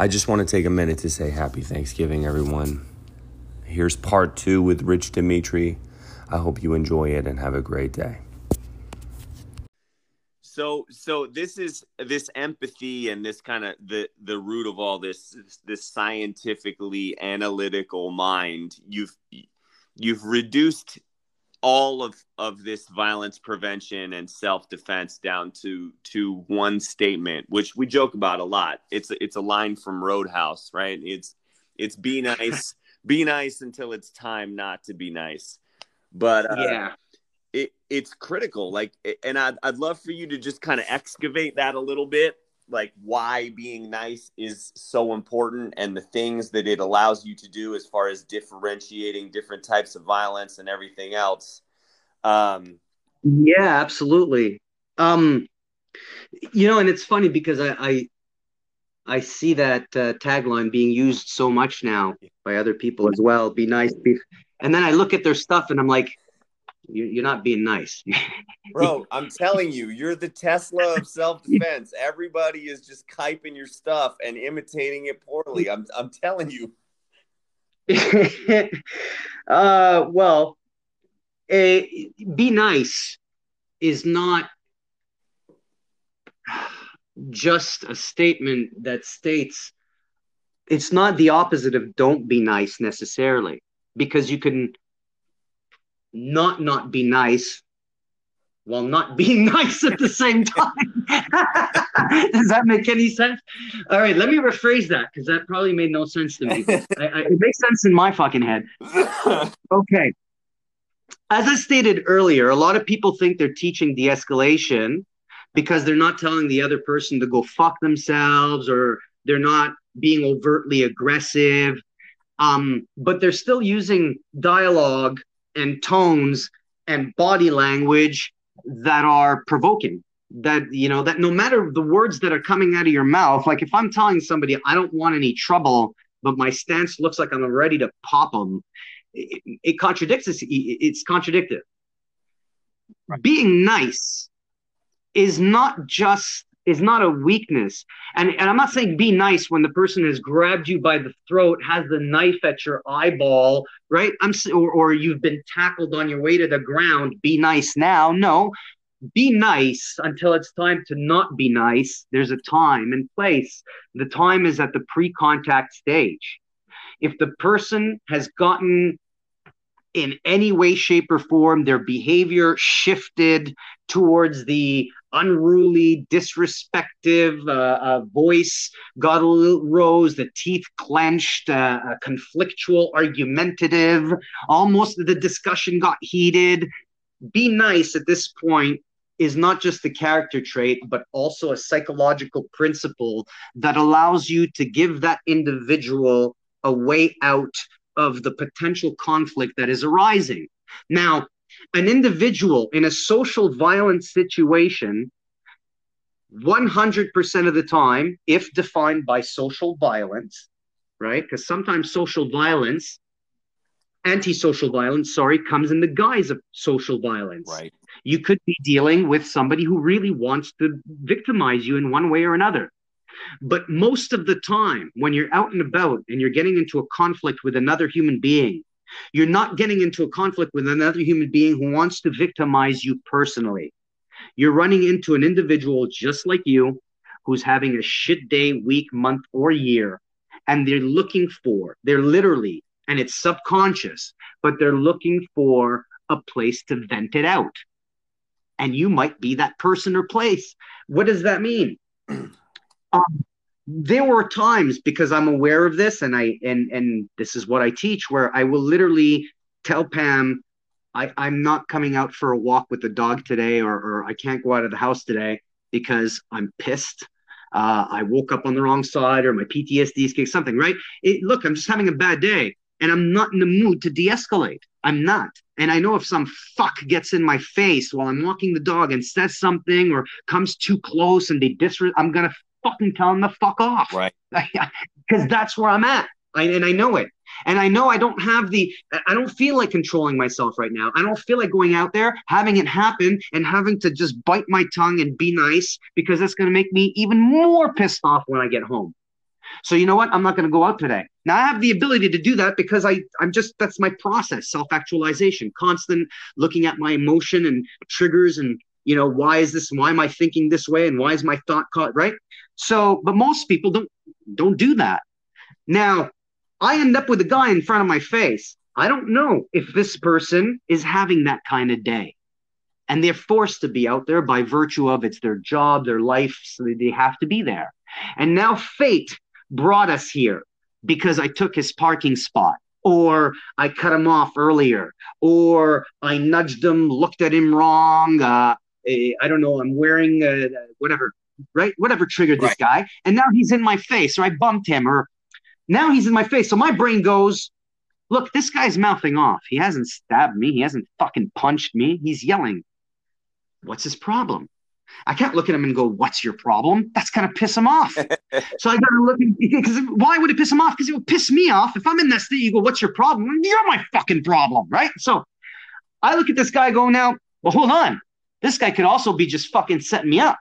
I just want to take a minute to say happy Thanksgiving, everyone. Here's part two with Rich Dimitri. I hope you enjoy it and have a great day. So, so this is this empathy and this kind of the the root of all this this scientifically analytical mind. You've you've reduced all of of this violence prevention and self defense down to to one statement, which we joke about a lot. It's it's a line from Roadhouse, right? It's it's be nice, be nice until it's time not to be nice. But uh, yeah, it it's critical. Like, and I'd I'd love for you to just kind of excavate that a little bit like why being nice is so important and the things that it allows you to do as far as differentiating different types of violence and everything else. Um yeah absolutely. Um you know and it's funny because i i, I see that uh, tagline being used so much now by other people as well. Be nice be and then i look at their stuff and i'm like you're not being nice. Bro, I'm telling you, you're the Tesla of self defense. Everybody is just kyping your stuff and imitating it poorly. I'm, I'm telling you. uh, well, a, be nice is not just a statement that states it's not the opposite of don't be nice necessarily because you can not not be nice while not being nice at the same time. Does that make any sense? All right, let me rephrase that because that probably made no sense to me. I, I, it makes sense in my fucking head. Okay. As I stated earlier, a lot of people think they're teaching de escalation because they're not telling the other person to go fuck themselves or they're not being overtly aggressive. Um, but they're still using dialogue and tones and body language that are provoking that you know that no matter the words that are coming out of your mouth like if i'm telling somebody i don't want any trouble but my stance looks like i'm ready to pop them it, it contradicts it's, it's contradictive right. being nice is not just is not a weakness. And, and I'm not saying be nice when the person has grabbed you by the throat, has the knife at your eyeball, right? I'm or, or you've been tackled on your way to the ground. Be nice now. No, be nice until it's time to not be nice. There's a time and place. The time is at the pre-contact stage. If the person has gotten in any way, shape, or form, their behavior shifted towards the unruly, disrespective uh, uh, voice got a little rose, the teeth clenched, uh, conflictual, argumentative, almost the discussion got heated. Be nice at this point is not just the character trait, but also a psychological principle that allows you to give that individual a way out of the potential conflict that is arising. Now, an individual in a social violence situation 100% of the time if defined by social violence right? Because sometimes social violence anti-social violence sorry comes in the guise of social violence. Right. You could be dealing with somebody who really wants to victimize you in one way or another. But most of the time when you're out and about and you're getting into a conflict with another human being you're not getting into a conflict with another human being who wants to victimize you personally. You're running into an individual just like you who's having a shit day, week, month, or year. And they're looking for, they're literally, and it's subconscious, but they're looking for a place to vent it out. And you might be that person or place. What does that mean? Um, there were times because I'm aware of this and I and and this is what I teach where I will literally tell Pam I, I'm not coming out for a walk with the dog today or, or I can't go out of the house today because I'm pissed. Uh, I woke up on the wrong side or my PTSD is kicked something, right? It, look, I'm just having a bad day and I'm not in the mood to de-escalate. I'm not. And I know if some fuck gets in my face while I'm walking the dog and says something or comes too close and they disres, I'm gonna fucking tell to fuck off. Right. Because that's where I'm at. I, and I know it. And I know I don't have the, I don't feel like controlling myself right now. I don't feel like going out there, having it happen, and having to just bite my tongue and be nice because that's going to make me even more pissed off when I get home. So you know what? I'm not going to go out today. Now I have the ability to do that because I I'm just that's my process, self-actualization, constant looking at my emotion and triggers and you know why is this why am I thinking this way and why is my thought caught right? So but most people don't don't do that. Now, I end up with a guy in front of my face. I don't know if this person is having that kind of day. And they're forced to be out there by virtue of it's their job, their life, so they have to be there. And now fate brought us here because I took his parking spot, or I cut him off earlier, or I nudged him, looked at him wrong. Uh, eh, I don't know, I'm wearing uh, whatever, right? Whatever triggered this right. guy. And now he's in my face, or I bumped him, or now he's in my face. So my brain goes, look, this guy's mouthing off. He hasn't stabbed me. He hasn't fucking punched me. He's yelling. What's his problem? I can't look at him and go, What's your problem? That's going to piss him off. so I got to look because why would it piss him off? Because it would piss me off. If I'm in that state, you go, What's your problem? You're my fucking problem, right? So I look at this guy go, Now, well, hold on. This guy could also be just fucking setting me up.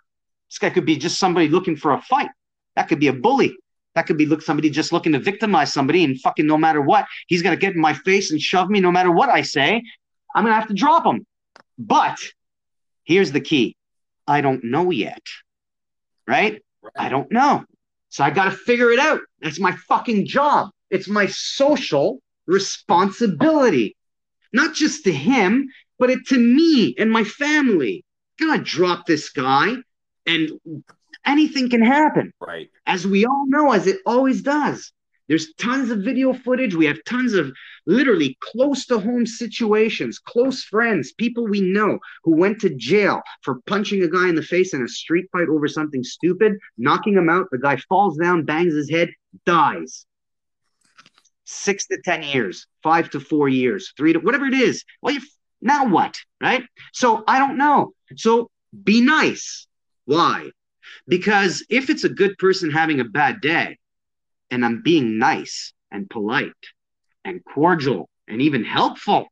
This guy could be just somebody looking for a fight. That could be a bully. That could be look somebody just looking to victimize somebody, and fucking no matter what, he's gonna get in my face and shove me no matter what I say. I'm gonna have to drop him. But here's the key: I don't know yet. Right? right. I don't know. So I got to figure it out. That's my fucking job. It's my social responsibility, not just to him, but it to me and my family. Gonna drop this guy and anything can happen. Right. As we all know, as it always does. There's tons of video footage. We have tons of literally close to home situations, close friends, people we know who went to jail for punching a guy in the face in a street fight over something stupid, knocking him out. The guy falls down, bangs his head, dies. Six to 10 years, five to four years, three to whatever it is. Well, you now what? Right? So I don't know. So be nice. Why? Because if it's a good person having a bad day and I'm being nice and polite and cordial and even helpful,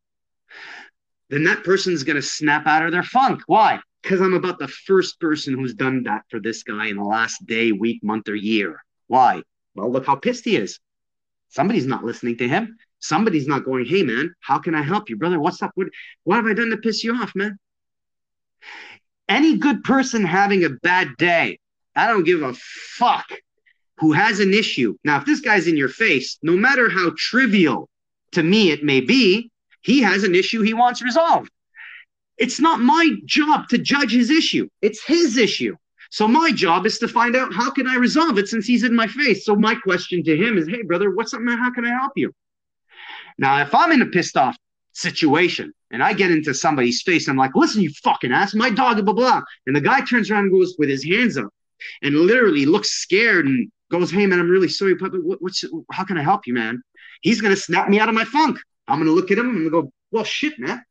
then that person's going to snap out of their funk. Why? Because I'm about the first person who's done that for this guy in the last day, week, month, or year. Why? Well, look how pissed he is. Somebody's not listening to him. Somebody's not going, hey, man, how can I help you, brother? What's up? What, what have I done to piss you off, man? Any good person having a bad day, I don't give a fuck who has an issue. Now, if this guy's in your face, no matter how trivial to me it may be, he has an issue he wants resolved. It's not my job to judge his issue. It's his issue. So my job is to find out how can I resolve it since he's in my face. So my question to him is, hey brother, what's up, man? How can I help you? Now, if I'm in a pissed off situation and I get into somebody's face, I'm like, listen, you fucking ass, my dog, blah, blah. And the guy turns around and goes with his hands up and literally looks scared and goes, hey, man, I'm really sorry, but what's, how can I help you, man? He's going to snap me out of my funk. I'm going to look at him and go, well, shit, man,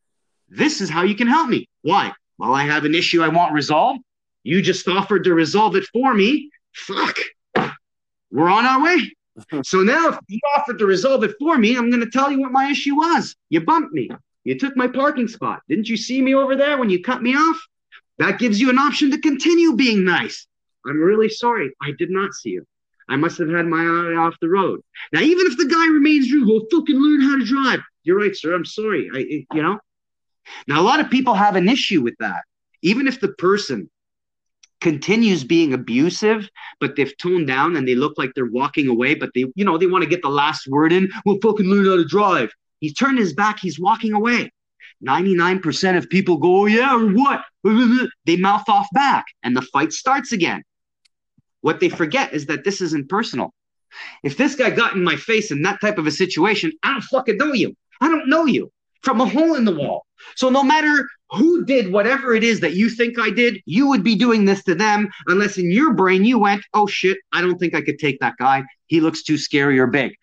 this is how you can help me. Why? Well, I have an issue I want resolved. You just offered to resolve it for me. Fuck. We're on our way. So now, if you offered to resolve it for me, I'm going to tell you what my issue was. You bumped me. You took my parking spot. Didn't you see me over there when you cut me off? That gives you an option to continue being nice. I'm really sorry. I did not see you. I must have had my eye off the road. Now, even if the guy remains rude, well, fucking learn how to drive. You're right, sir. I'm sorry. I, you know. Now, a lot of people have an issue with that. Even if the person continues being abusive, but they've toned down and they look like they're walking away, but they, you know, they want to get the last word in. Well, fucking learn how to drive. He's turned his back. He's walking away. 99% of people go, oh, yeah, or what? They mouth off back and the fight starts again. What they forget is that this isn't personal. If this guy got in my face in that type of a situation, I don't fucking know you. I don't know you from a hole in the wall. So no matter who did whatever it is that you think I did, you would be doing this to them unless in your brain you went, oh shit, I don't think I could take that guy. He looks too scary or big.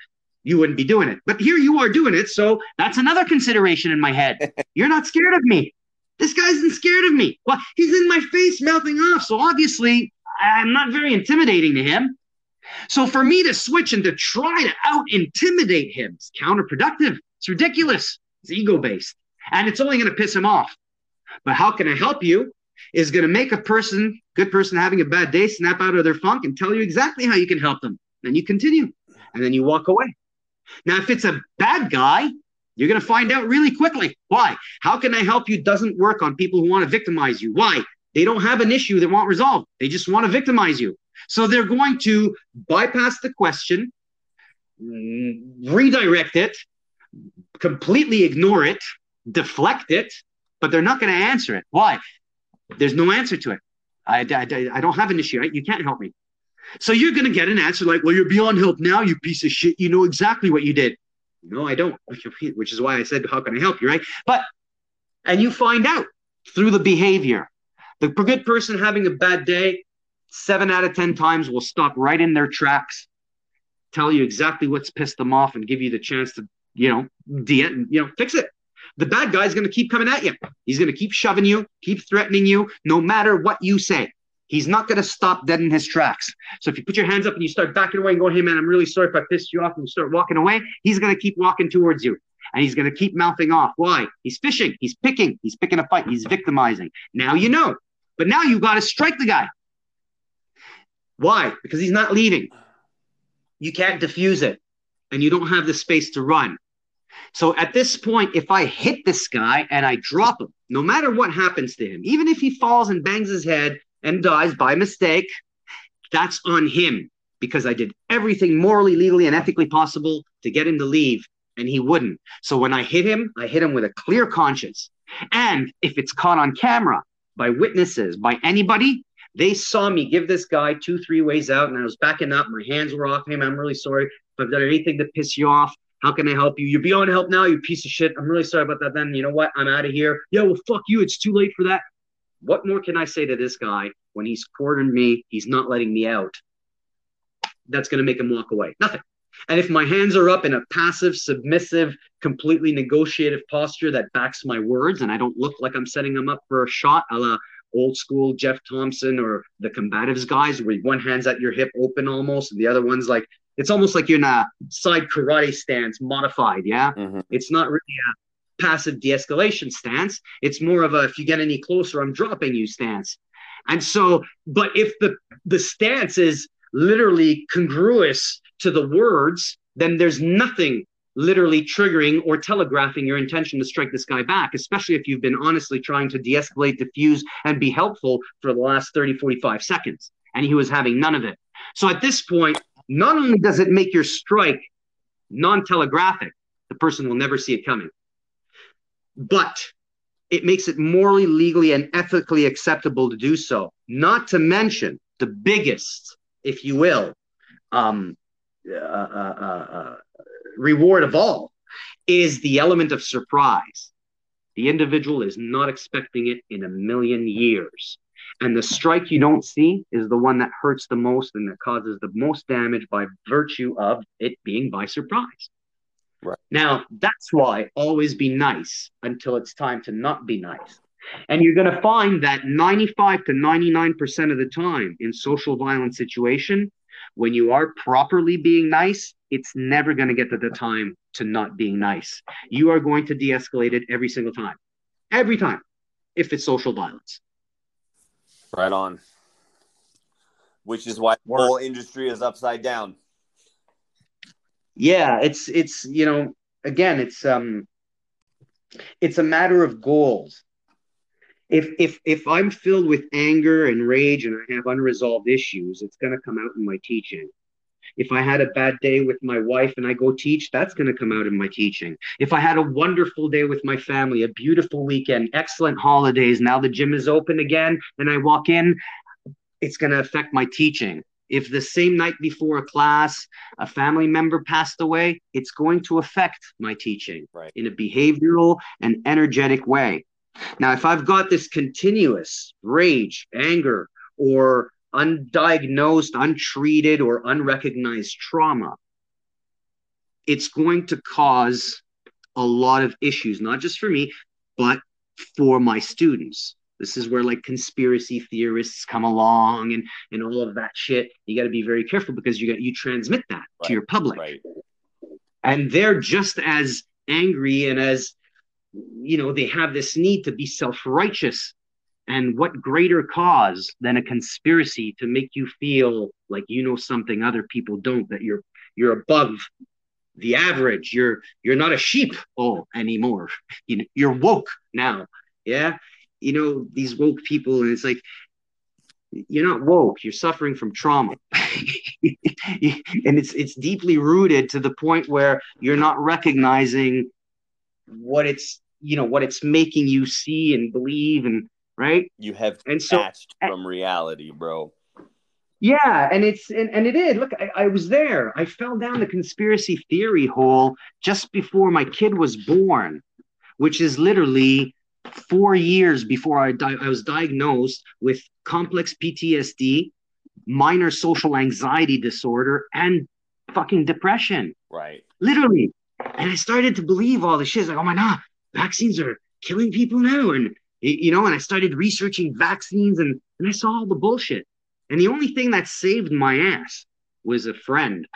You wouldn't be doing it. But here you are doing it. So that's another consideration in my head. You're not scared of me. This guy isn't scared of me. Well, he's in my face mouthing off. So obviously I'm not very intimidating to him. So for me to switch and to try to out intimidate him is counterproductive. It's ridiculous. It's ego based and it's only going to piss him off. But how can I help you is going to make a person, good person having a bad day, snap out of their funk and tell you exactly how you can help them. Then you continue, and then you walk away. Now, if it's a bad guy, you're going to find out really quickly. Why? How can I help you doesn't work on people who want to victimize you. Why? They don't have an issue they want resolved. They just want to victimize you. So they're going to bypass the question, mm, redirect it, completely ignore it, deflect it, but they're not going to answer it. Why? There's no answer to it. I, I, I don't have an issue. Right? You can't help me. So you're going to get an answer like, well, you're beyond help now, you piece of shit. You know exactly what you did. No, I don't, which is why I said, how can I help you? Right. But, and you find out through the behavior. The good person having a bad day, seven out of 10 times will stop right in their tracks, tell you exactly what's pissed them off, and give you the chance to, you know, de- you know, fix it. The bad guy's going to keep coming at you. He's going to keep shoving you, keep threatening you, no matter what you say. He's not going to stop dead in his tracks. So if you put your hands up and you start backing away and going, hey, man, I'm really sorry if I pissed you off, and you start walking away, he's going to keep walking towards you. And he's going to keep mouthing off. Why? He's fishing. He's picking. He's picking a fight. He's victimizing. Now you know. But now you've got to strike the guy. Why? Because he's not leaving. You can't diffuse it. And you don't have the space to run. So at this point, if I hit this guy and I drop him, no matter what happens to him, even if he falls and bangs his head and dies by mistake, that's on him because I did everything morally, legally, and ethically possible to get him to leave, and he wouldn't. So when I hit him, I hit him with a clear conscience. And if it's caught on camera by witnesses, by anybody, they saw me give this guy two, three ways out, and I was backing up. My hands were off him. I'm really sorry. If I've done anything to piss you off, how can I help you? You're beyond help now, you piece of shit. I'm really sorry about that. Then you know what? I'm out of here. Yeah, well, fuck you. It's too late for that. What more can I say to this guy when he's cornered me? He's not letting me out. That's going to make him walk away. Nothing. And if my hands are up in a passive, submissive, completely negotiative posture that backs my words, and I don't look like I'm setting them up for a shot, a la old school Geoff Thompson or the combatives guys, where one hand's at your hip open almost, and the other one's like it's almost like you're in a side karate stance modified. Yeah, mm-hmm. it's not really a passive de-escalation stance. It's more of a if you get any closer, I'm dropping you stance. And so, but if the the stance is literally congruous to the words, then there's nothing literally triggering or telegraphing your intention to strike this guy back, especially if you've been honestly trying to de escalate, diffuse, and be helpful for the last 30, 45 seconds. And he was having none of it. So at this point, not only does it make your strike non telegraphic, the person will never see it coming but it makes it morally, legally, and ethically acceptable to do so. Not to mention the biggest, if you will, um, uh, uh, uh, uh, reward of all is the element of surprise. The individual is not expecting it in a million years. And the strike you don't see is the one that hurts the most and that causes the most damage by virtue of it being by surprise. Right. Now, that's why always be nice until it's time to not be nice. And you're going to find that 95 to 99% of the time in social violence situation, when you are properly being nice, it's never going to get to the time to not being nice. You are going to de-escalate it every single time. Every time if it's social violence. Right on. Which is why the whole industry is upside down. Yeah it's it's you know again it's um it's a matter of goals. If if if i'm filled with anger and rage and i have unresolved issues it's going to come out in my teaching if i had a bad day with my wife and i go teach that's going to come out in my teaching if i had a wonderful day with my family a beautiful weekend excellent holidays now the gym is open again and i walk in it's going to affect my teaching if the same night before a class a family member passed away, it's going to affect my teaching right. in a behavioral and energetic way. Now, if I've got this continuous rage, anger, or undiagnosed, untreated, or unrecognized trauma, it's going to cause a lot of issues, not just for me, but for my students. This is where like conspiracy theorists come along and and all of that shit. You got to be very careful because you got you transmit that right. to your public, right. and they're just as angry and as you know they have this need to be self righteous And what greater cause than a conspiracy to make you feel like you know something other people don't, that you're you're above the average. You're you're not a sheep oh anymore. You know, you're woke now. Yeah. You know, these woke people, and it's like you're not woke, you're suffering from trauma. and it's it's deeply rooted to the point where you're not recognizing what it's you know what it's making you see and believe and right You have And so- detached from reality, bro. Yeah, and it's and, and it is. Look, I, I was there. I fell down the conspiracy theory hole just before my kid was born, which is literally four years before I di- I was diagnosed with complex PTSD, minor social anxiety disorder, and fucking depression. Right. Literally. And I started to believe all this shit. It's like, oh my god, vaccines are killing people now. And you know, and I started researching vaccines and, and I saw all the bullshit. And the only thing that saved my ass was a friend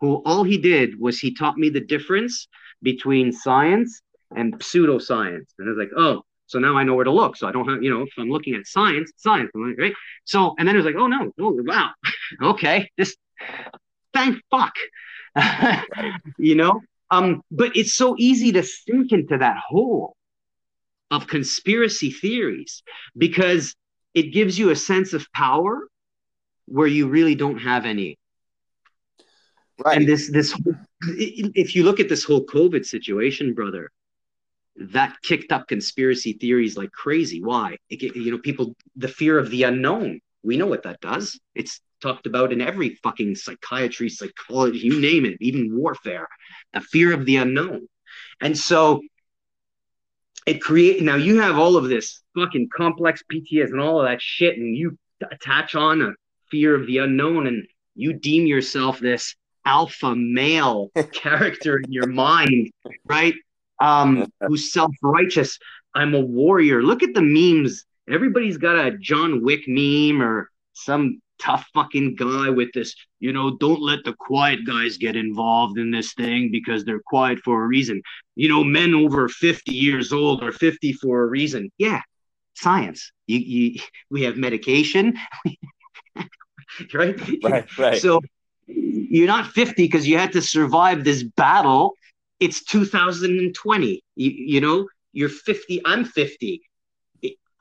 who all he did was he taught me the difference between science and pseudoscience. And I was like, oh, so now I know where to look. So I don't have, you know, if I'm looking at science, science, right? So, and then it was like, oh no, oh, wow, okay, this, thank fuck, you know. Um, but it's so easy to sink into that hole of conspiracy theories because it gives you a sense of power where you really don't have any. Right. And this, this, if you look at this whole COVID situation, brother, that kicked up conspiracy theories like crazy. Why? It, you know, people, the fear of the unknown. We know what that does. It's talked about in every fucking psychiatry, psychology, you name it, even warfare. The fear of the unknown. And so it create now you have all of this fucking complex PTS and all of that shit, and you attach on a fear of the unknown, and you deem yourself this alpha male character in your mind, right? Um, who's self-righteous. I'm a warrior. Look at the memes. Everybody's got a John Wick meme or some tough fucking guy with this, you know, don't let the quiet guys get involved in this thing because they're quiet for a reason. You know, men over 50 years old are 50 for a reason. Yeah, science. You, you we have medication, right? Right. Right. So you're not 50 because you had to survive this battle. It's 2020. You, you know, you're 50. I'm 50.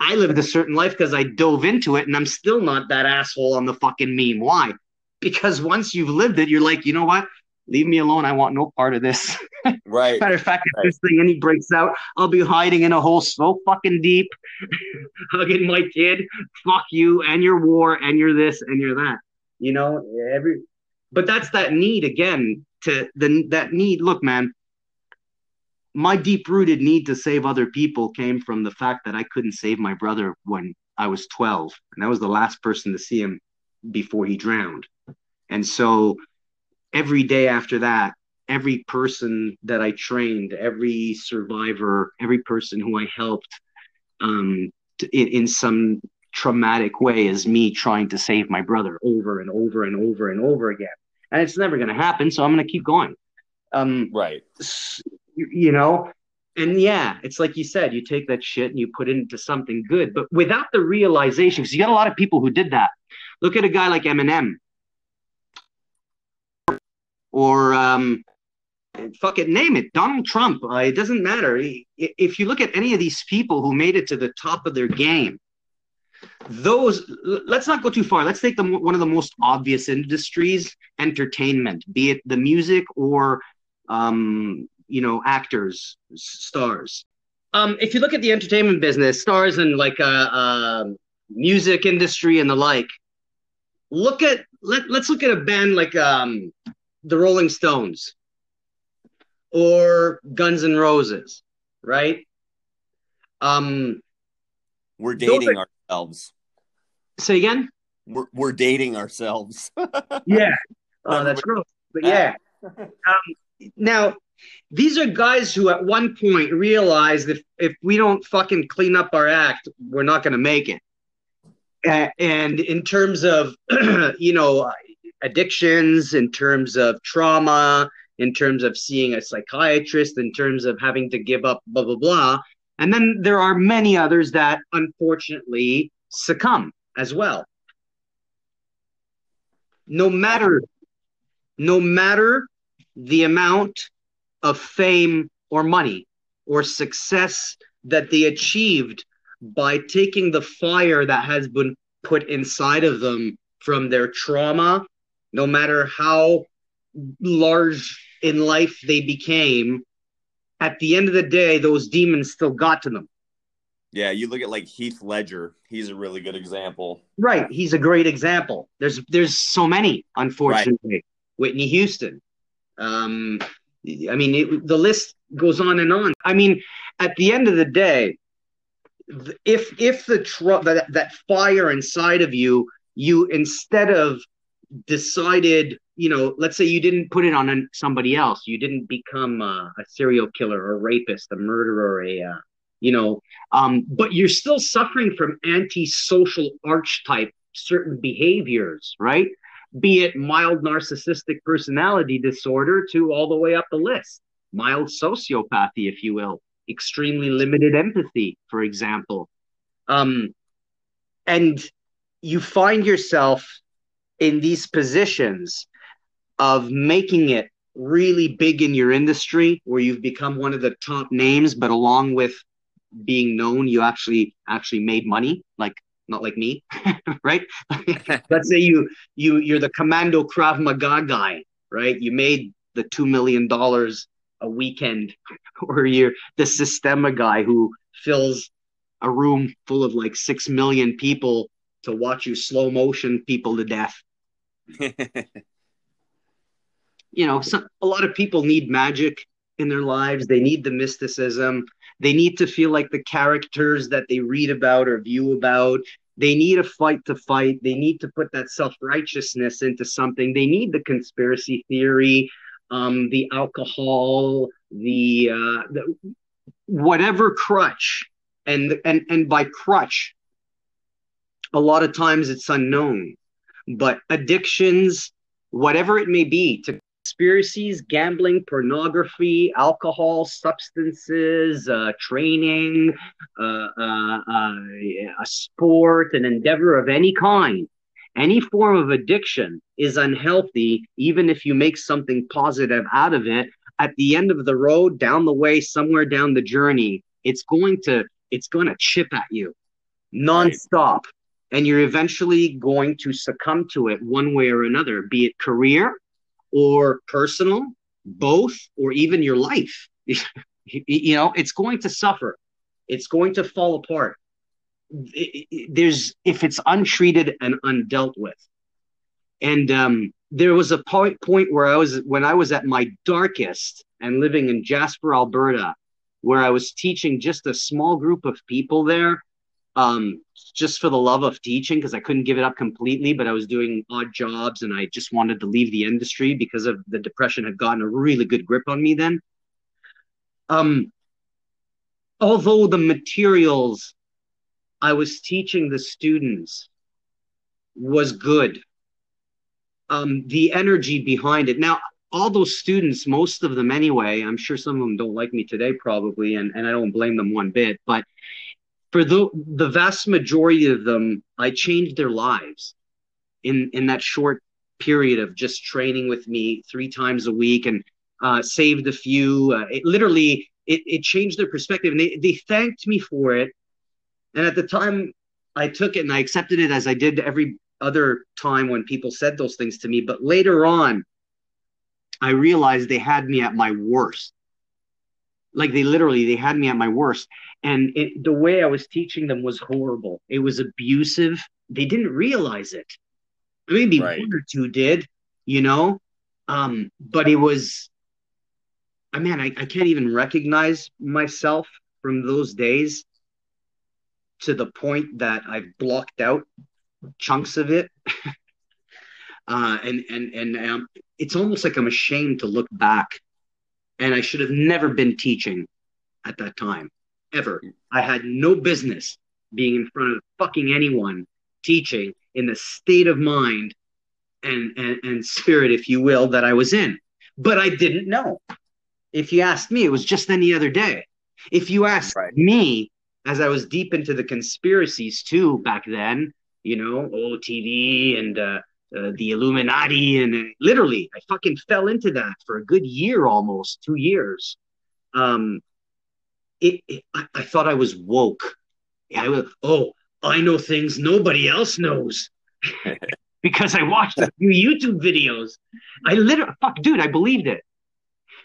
I lived a certain life because I dove into it, and I'm still not that asshole on the fucking meme. Why? Because once you've lived it, you're like, you know what? Leave me alone. I want no part of this. right. Matter of fact, if Right. this thing any breaks out, I'll be hiding in a hole so fucking deep, hugging my kid. Fuck you and your war and your this and your that. You know, every. But that's that need again to the that need. Look, man, my deep rooted need to save other people came from the fact that I couldn't save my brother when I was 12, and I was the last person to see him before he drowned. And so every day after that, every person that I trained, every survivor, every person who I helped um, to, in, in some traumatic way is me trying to save my brother over and over and over and over again. And it's never going to happen. So I'm going to keep going. Um, Right. You you know? And yeah it's like you said you take that shit and you put it into something good. But without the realization because you got a lot of people who did that. Look at a guy like eminem. Or um fuck it name it donald trump. Uh, it doesn't matter. If you look at any of these people who made it to the top of their game those let's not go too far. Let's take the, one of the most obvious industries entertainment be it the music or um, you know, actors, stars. Um, if you look at the entertainment business, stars and like uh, um music industry and the like, look at let let's look at a band like um, the Rolling Stones or Guns N' Roses, right? Um, We're dating ourselves. say again. We're, we're dating ourselves. Yeah. Oh, that's gross. But yeah. Um, now, these are guys who at one point realized if if we don't fucking clean up our act, we're not going to make it. A- and in terms of you know addictions, in terms of trauma, in terms of seeing a psychiatrist, in terms of having to give up blah blah blah, And then there are many others that unfortunately succumb as well. No matter no matter the amount of fame or money or success that they achieved by taking the fire that has been put inside of them from their trauma, no matter how large in life they became, at the end of the day, those demons still got to them. Yeah, you look at like Heath Ledger. He's a really good example. Right, he's a great example. There's there's so many, unfortunately. Right. Whitney Houston. Um, I mean, it, the list goes on and on. I mean, at the end of the day, if if the tr- that that fire inside of you, you instead of decided, you know, let's say you didn't put it on somebody else, you didn't become a, a serial killer, a rapist, a murderer, a uh, you know, um, but you're still suffering from antisocial archetype certain behaviors, right? Be it mild narcissistic personality disorder to all the way up the list, mild sociopathy, if you will, extremely limited empathy, for example. Um, and you find yourself in these positions of making it really big in your industry where you've become one of the top names but along with being known you actually actually made money. Like not like me right let's say you you you're the commando krav maga guy right you made the two million dollars a weekend or you're the systema guy who fills a room full of like six million people to watch you slow motion people to death you know, some, a lot of people need magic in their lives. They need the mysticism. They need to feel like the characters that they read about or view about. They need a fight to fight. They need to put that self righteousness into something. They need the conspiracy theory, um, the alcohol, the, uh, the whatever crutch. And, and, and by crutch, a lot of times it's unknown but addictions, whatever it may be, to conspiracies, gambling, pornography, alcohol, substances, uh, training, uh, uh, uh, a sport, an endeavor of any kind. Any form of addiction is unhealthy, even if you make something positive out of it. At the end of the road, down the way, somewhere down the journey, it's going to it's going to chip at you nonstop. And you're eventually going to succumb to it one way or another, be it career or personal, both, or even your life. you know, it's going to suffer. It's going to fall apart. There's if it's untreated and undealt with. And um, there was a point point where I was when I was at my darkest and living in Jasper, Alberta, where I was teaching just a small group of people there um, just for the love of teaching because I couldn't give it up completely, but I was doing odd jobs and I just wanted to leave the industry because of the depression had gotten a really good grip on me then. Um, although the materials I was teaching the students was good, um, the energy behind it. Now, all those students, most of them anyway, I'm sure some of them don't like me today, probably, and, and I don't blame them one bit, but for the the vast majority of them, I changed their lives in in that short period of just training with me three times a week and uh, saved a few. Uh, it literally it, it changed their perspective and they, they thanked me for it. And at the time, I took it and I accepted it as I did every other time when people said those things to me. But later on, I realized they had me at my worst. Like they literally they had me at my worst and it, the way I was teaching them was horrible. It was abusive. They didn't realize it. Maybe right. one or two did, you know, um, but it was. I mean, I, I can't even recognize myself from those days to the point that I've blocked out chunks of it. uh, and and and um, it's almost like I'm ashamed to look back, and I should have never been teaching at that time ever. I had no business being in front of fucking anyone teaching in the state of mind and, and, and spirit, if you will, that I was in. But I didn't know. If you asked me, it was just any other day. If you ask Right. me, as I was deep into the conspiracies too back then, you know, OTV and uh, uh, the Illuminati, and literally, I fucking fell into that for a good year, almost two years. Um, it, it I, I thought I was woke. I was, oh, I know things nobody else knows because I watched a few YouTube videos. I literally, fuck, dude, I believed it.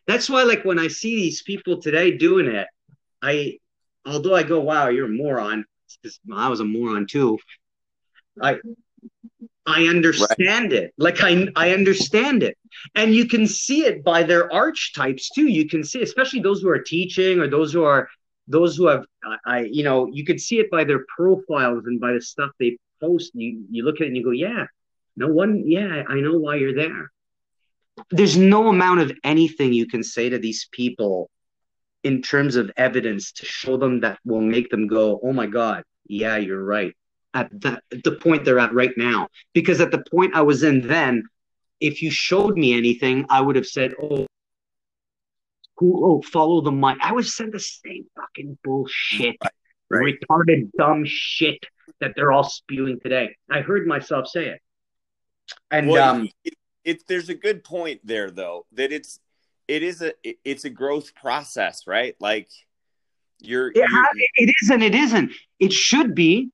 That's why, like, when I see these people today doing it, I, although I go, wow, you're a moron, because I was a moron too. I, I understand it. Like I, I understand it, and you can see it by their archetypes too. You can see, especially those who are teaching or those who are those who have, I, I you know, you could see it by their profiles and by the stuff they post. You, you look at it and you go, yeah, no one, yeah, I know why you're there. There's no amount of anything you can say to these people in terms of evidence to show them that will make them go, oh my God, yeah, you're right. At that the point they're at right now. Because at the point I was in then, if you showed me anything, I would have said, oh, who oh follow the money. I would send the same fucking bullshit, Right. retarded dumb shit that they're all spewing today. I heard myself say it. And well, um it, it, there's a good point there though that it's it is a it- it's a growth process, right? Like you're, It, you're it is and it isn't. It should be,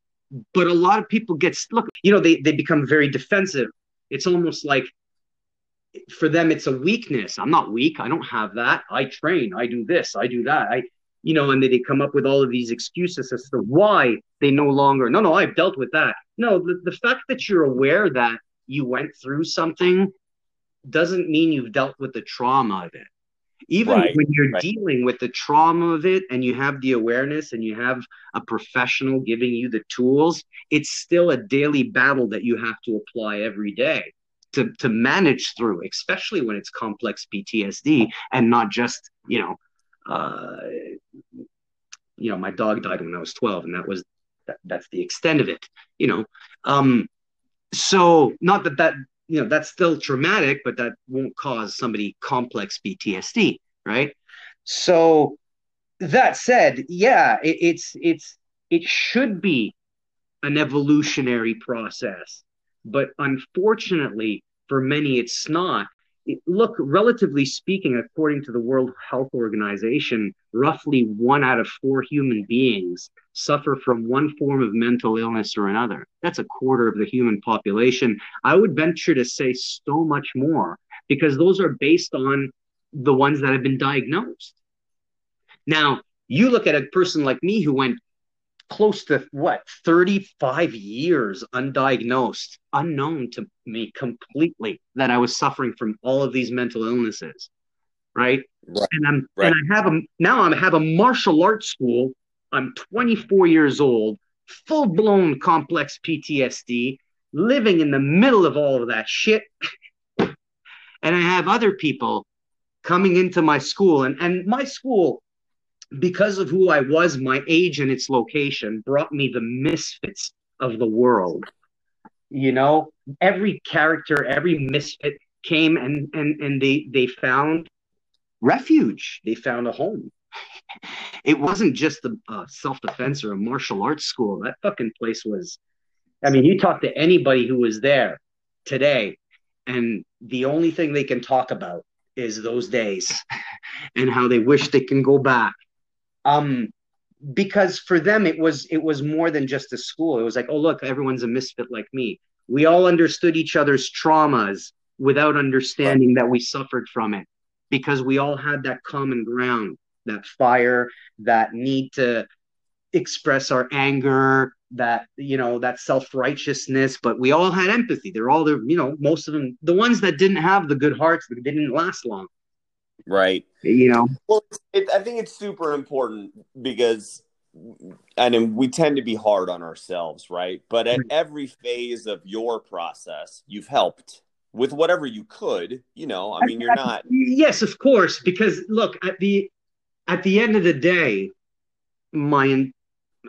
but a lot of people get look. You know, they they become very defensive. It's almost like for them, it's a weakness. I'm not weak. I don't have that. I train. I do this. I do that. I, you know, and then they come up with all of these excuses as to why they no longer. No, no, I've dealt with that. No, the, the fact that you're aware that you went through something doesn't mean you've dealt with the trauma of it. Even Right, when you're right. dealing with the trauma of it and you have the awareness and you have a professional giving you the tools, it's still a daily battle that you have to apply every day to, to manage through, especially when it's complex PTSD and not just, you know, uh, you know, my dog died when I was 12 and that was, that, that's the extent of it, you know. Um, so not that that, you know, that's still traumatic, but that won't cause somebody complex PTSD, right? So that said, yeah, it, it's it's it should be an evolutionary process, but unfortunately for many, it's not. Look, relatively speaking, according to the World Health Organization, roughly one out of four human beings suffer from one form of mental illness or another. That's a quarter of the human population. I would venture to say so much more because those are based on the ones that have been diagnosed. Now, you look at a person like me who went close to what 35 years undiagnosed, unknown to me completely that I was suffering from all of these mental illnesses, right? Right. And I'm Right. and I have a now I have a martial arts school. I'm 24 years old, full blown complex PTSD, living in the middle of all of that shit. and I have other people coming into my school and, and my school because of who I was, my age and its location brought me the misfits of the world. You know, every character, every misfit came and and and they they found refuge. They found a home. It wasn't just a, a uh, self defense or a martial arts school. That fucking place was. I mean, you talk to anybody who was there today, and the only thing they can talk about is those days and how they wish they can go back um because for them it was it was more than just a school. It was like oh look everyone's a misfit like me. We all understood each other's traumas without understanding that we suffered from it because we all had that common ground that fire that need to express our anger that you know that self-righteousness. But we all had empathy. They're all the you know most of them the ones that didn't have the good hearts that didn't last long right. you know Well, it, I think it's super important because, I mean, we tend to be hard on ourselves, right? But at Right. every phase of your process, you've helped with whatever you could. You know, I mean, you're not. Yes, of course. Because look, at the at the end of the day, my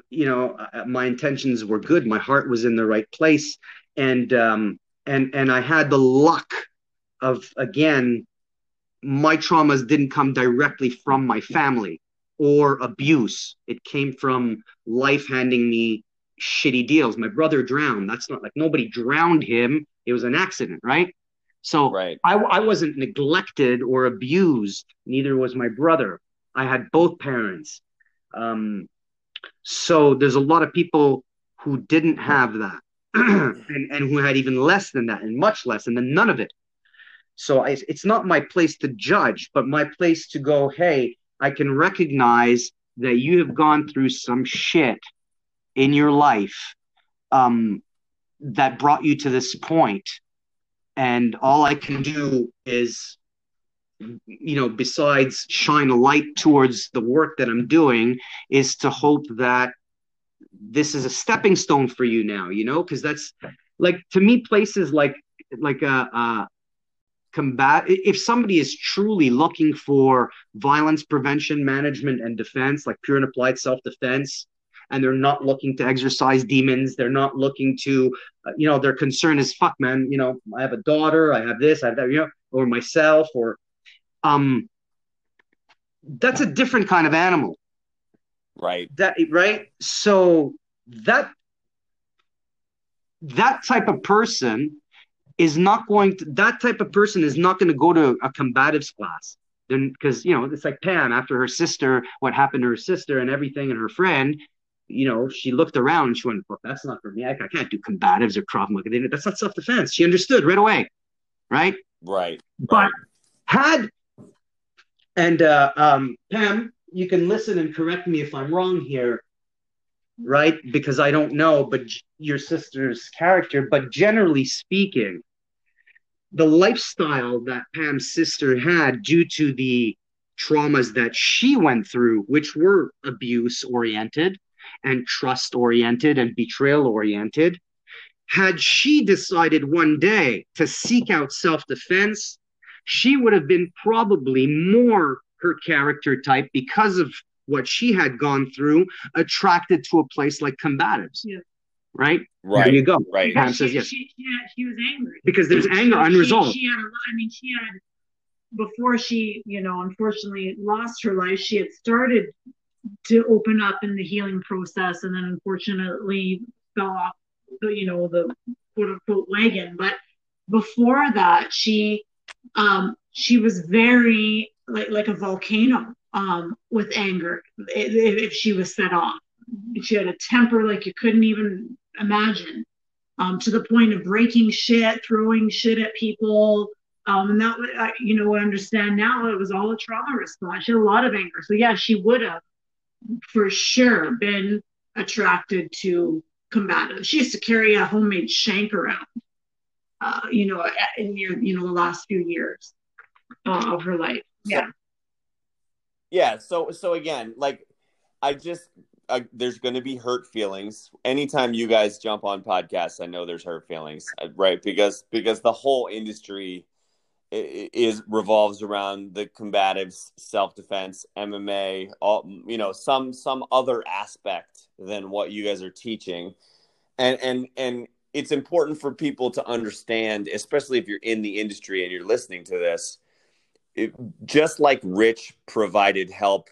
you know uh, my intentions were good. My heart was in the right place, and um, and and I had the luck of again, my traumas didn't come directly from my family. or abuse. It came from life handing me shitty deals. My brother drowned. That's not like nobody drowned him. It was an accident, right? So Right. I, I wasn't neglected or abused. Neither was my brother. I had both parents. Um, so there's a lot of people who didn't have that and, and who had even less than that and much less and then none of it. So I, it's not my place to judge, but my place to go, hey, I can recognize that you have gone through some shit in your life um, that brought you to this point, and all I can do is, you know, besides shine a light towards the work that I'm doing, is to hope that this is a stepping stone for you now. You know, because that's like to me, places like like a. a combat if somebody is truly looking for violence prevention management and defense like pure and applied self-defense and they're not looking to exercise demons they're not looking to uh, you know their concern is fuck man you know i have a daughter i have this i have that you know or myself or um that's a different kind of animal Right. that right so that that type of person is not going to that type of person is not going to go to a combatives class. Then because you know it's like pam after her sister what happened to her sister and everything and her friend you know she looked around and she went well, that's not for me. I, I can't do combatives or maga that's not self-defense. She understood right away right? Right. but had and uh, um, Pam, you can listen and correct me if I'm wrong here, right? Because I don't know, but your sister's character. But generally speaking, the lifestyle that Pam's sister had due to the traumas that she went through, which were abuse oriented and trust oriented and betrayal oriented, had she decided one day to seek out self defense, she would have been probably more her character type because of what she had gone through, attracted to a place like combatives. Yeah. Right? Right. There you go. Right. Pam she, says yes. She, she, had, she was angry Because there's anger She- unresolved. She, she had a lot. I mean, she had before she, you know, unfortunately lost her life. She had started to open up in the healing process, and then unfortunately fell off, the, you know, the quote unquote wagon. But before that, she, um, she was very like like a volcano, um, with anger if, she was set off. She had a temper like you couldn't even imagine um, to the point of breaking shit, throwing shit at people. Um, and that, you know, I understand now it was all a trauma response. She had a lot of anger. So, yeah, she would have for sure been attracted to combative. She used to carry a homemade shank around, uh, you know, in your, you know, the last few years uh, of her life. Yeah. Yeah. So so again, like I just uh, there's going to be hurt feelings anytime you guys jump on podcasts. I know there's hurt feelings, uh, right? Because because the whole industry is revolves around the combatives, self defense, MMA, all you know, some some other aspect than what you guys are teaching, and and and it's important for people to understand, especially if you're in the industry and you're listening to this. It, just like Rich provided help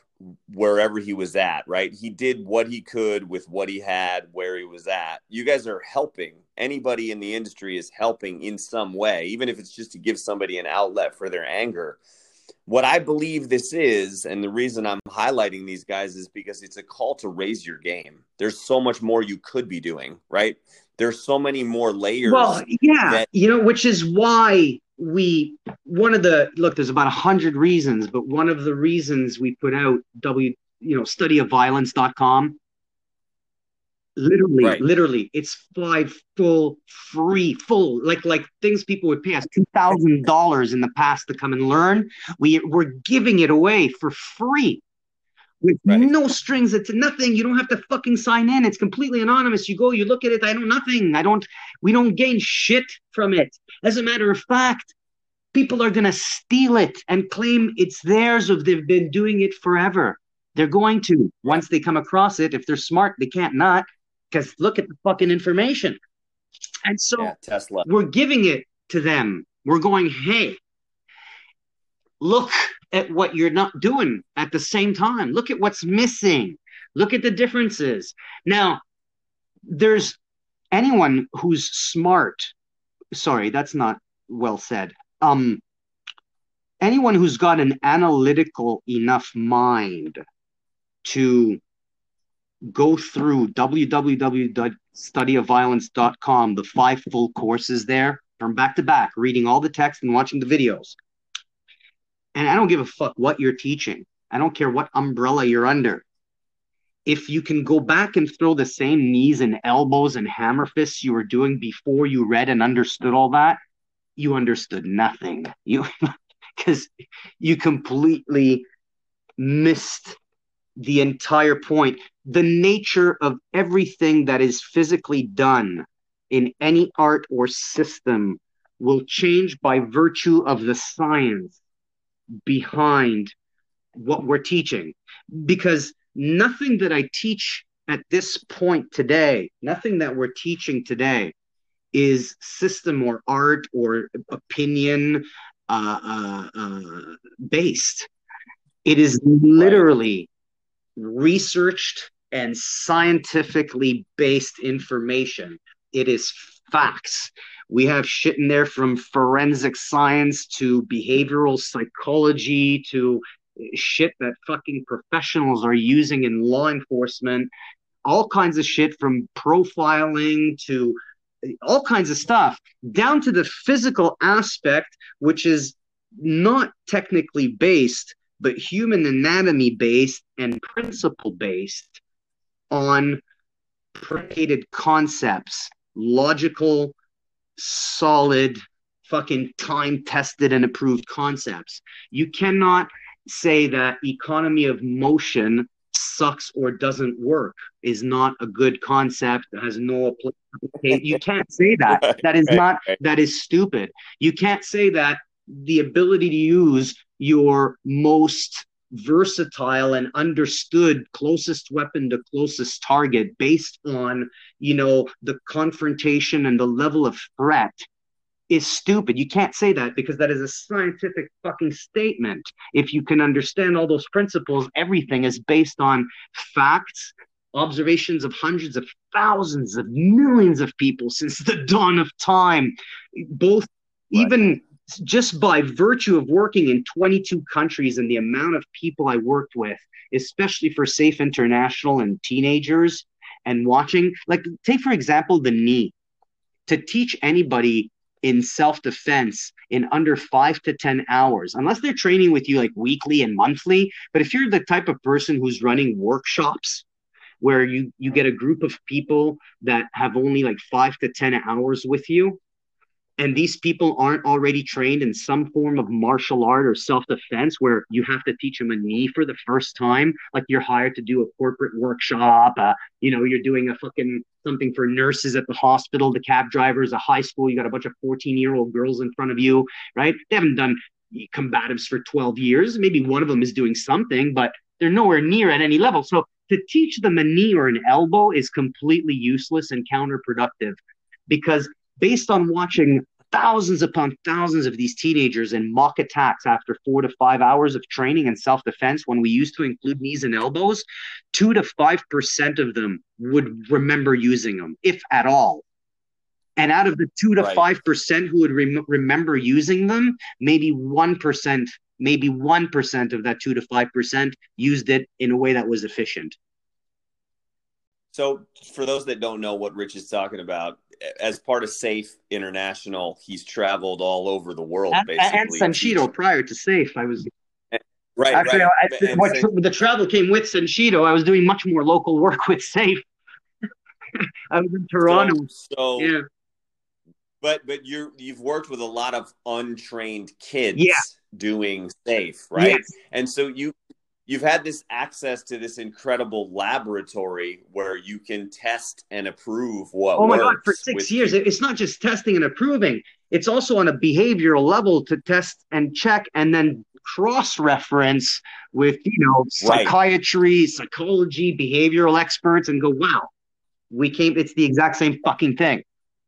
wherever he was at, right? He did what he could with what he had where he was at. You guys are helping. Anybody in the industry is helping in some way, even if it's just to give somebody an outlet for their anger. What I believe this is, and the reason I'm highlighting these guys is because it's a call to raise your game. There's so much more you could be doing, right? There's so many more layers. Well, yeah, that- you know, which is why we one of the look. There's about a hundred reasons, but one of the reasons we put out w you know studyofviolence.com. Literally, Right. literally, literally, it's five full free full like like things people would pay us two thousand dollars in the past to come and learn. We we're giving it away for free. With Right. no strings, it's nothing. You don't have to fucking sign in. It's completely anonymous. You go, you look at it. I know nothing. I don't we don't gain shit from it. As a matter of fact, people are going to steal it and claim it's theirs if they've been doing it forever. They're going to once they come across it. If they're smart, they can't not because look at the fucking information. And so yeah, Tesla. we're giving it to them. We're going, hey, look, at what you're not doing at the same time. Look at what's missing. Look at the differences. Now, there's anyone who's smart. Sorry, that's not well said. Um, anyone who's got an analytical enough mind to go through www.studyofviolence.com, the five full courses there from back to back, reading all the text and watching the videos. And I don't give a fuck what you're teaching. I don't care what umbrella you're under. If you can go back and throw the same knees and elbows and hammer fists you were doing before you read and understood all that, you understood nothing. You because you completely missed the entire point. The nature of everything that is physically done in any art or system will change by virtue of the science behind what we're teaching. Because nothing that I teach at this point today, nothing that we're teaching today is system or art or opinion uh, uh, uh, based. It is literally researched and scientifically based information. It is facts. We have shit in there from forensic science to behavioral psychology to shit that fucking professionals are using in law enforcement. All kinds of shit from profiling to all kinds of stuff, down to the physical aspect, which is not technically based, but human anatomy based and principle based on predicated concepts, logical, solid, fucking time tested and approved concepts. You cannot say that economy of motion sucks or doesn't work is not a good concept has no application you can't say that. That is not that is stupid. You can't say that the ability to use your most versatile and understood closest weapon to closest target based on you know the confrontation and the level of threat is stupid. You can't say that because that is a scientific fucking statement. If you can understand all those principles, everything is based on facts, observations of hundreds of thousands of millions of people since the dawn of time, both right. even just by virtue of working in 22 countries and the amount of people I worked with, especially for Safe International and teenagers and watching, like, take for example, the knee. To teach anybody in self defense in under five to 10 hours, unless they're training with you like weekly and monthly. But if you're the type of person who's running workshops where you, you get a group of people that have only like five to 10 hours with you, and these people aren't already trained in some form of martial art or self-defense where you have to teach them a knee for the first time. Like you're hired to do a corporate workshop uh, you know you're doing a fucking something for nurses at the hospital the cab drivers a high school you got a bunch of 14 year old girls in front of you right? They haven't done combatives for 12 years. Maybe one of them is doing something but they're nowhere near at any level. So to teach them a knee or an elbow is completely useless and counterproductive because based on watching thousands upon thousands of these teenagers in mock attacks after four to five hours of training and self defense, when we used to include knees and elbows, two to five percent of them would remember using them, if at all. And out of the two to five right. percent who would rem- remember using them, maybe one percent, maybe one percent of that two to five percent used it in a way that was efficient. So, for those that don't know what Rich is talking about, as part of Safe International, he's traveled all over the world. Basically, and Senshido prior to Safe, I was right. Actually, right. I, what, the travel came with Senshido. I was doing much more local work with Safe. I was in Toronto. So, so, yeah, but but you you've worked with a lot of untrained kids. Yeah. doing Safe, right? Yes. And so you you've had this access to this incredible laboratory where you can test and approve what oh my god for six years people. it's not just testing and approving it's also on a behavioral level to test and check and then cross reference with you know psychiatry right. psychology behavioral experts and go wow we came it's the exact same fucking thing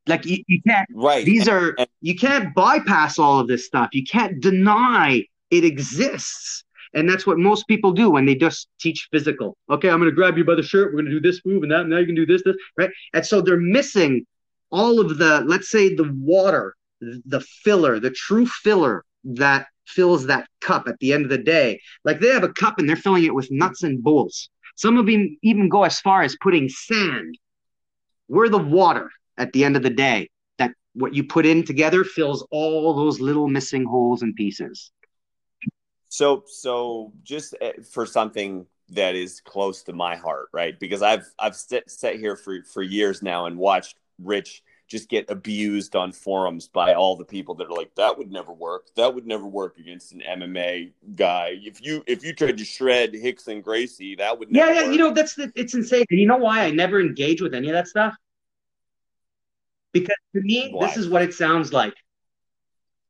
like you, you can't right these are you can't bypass all of this stuff you can't deny it exists. And that's what most people do when they just teach physical. Okay, I'm going to grab you by the shirt. We're going to do this move and that. And now you can do this, this, right? And so they're missing all of the, let's say, the water, the filler, the true filler that fills that cup at the end of the day. Like they have a cup and they're filling it with nuts and bolts. Some of them even go as far as putting sand. We're the water at the end of the day. That what you put in together fills all those little missing holes and pieces. So, so just eh, for something that is close to my heart, right? Because I've I've sat, sat here for for years now and watched Rich just get abused on forums by all the people that are like that would never work that would never work against an mma guy if you if you tried to shred Rickson Gracie that would yeah yeah work. you know that's the, it's insane and you know why i never engage with any of that stuff because to me why? this is what it sounds like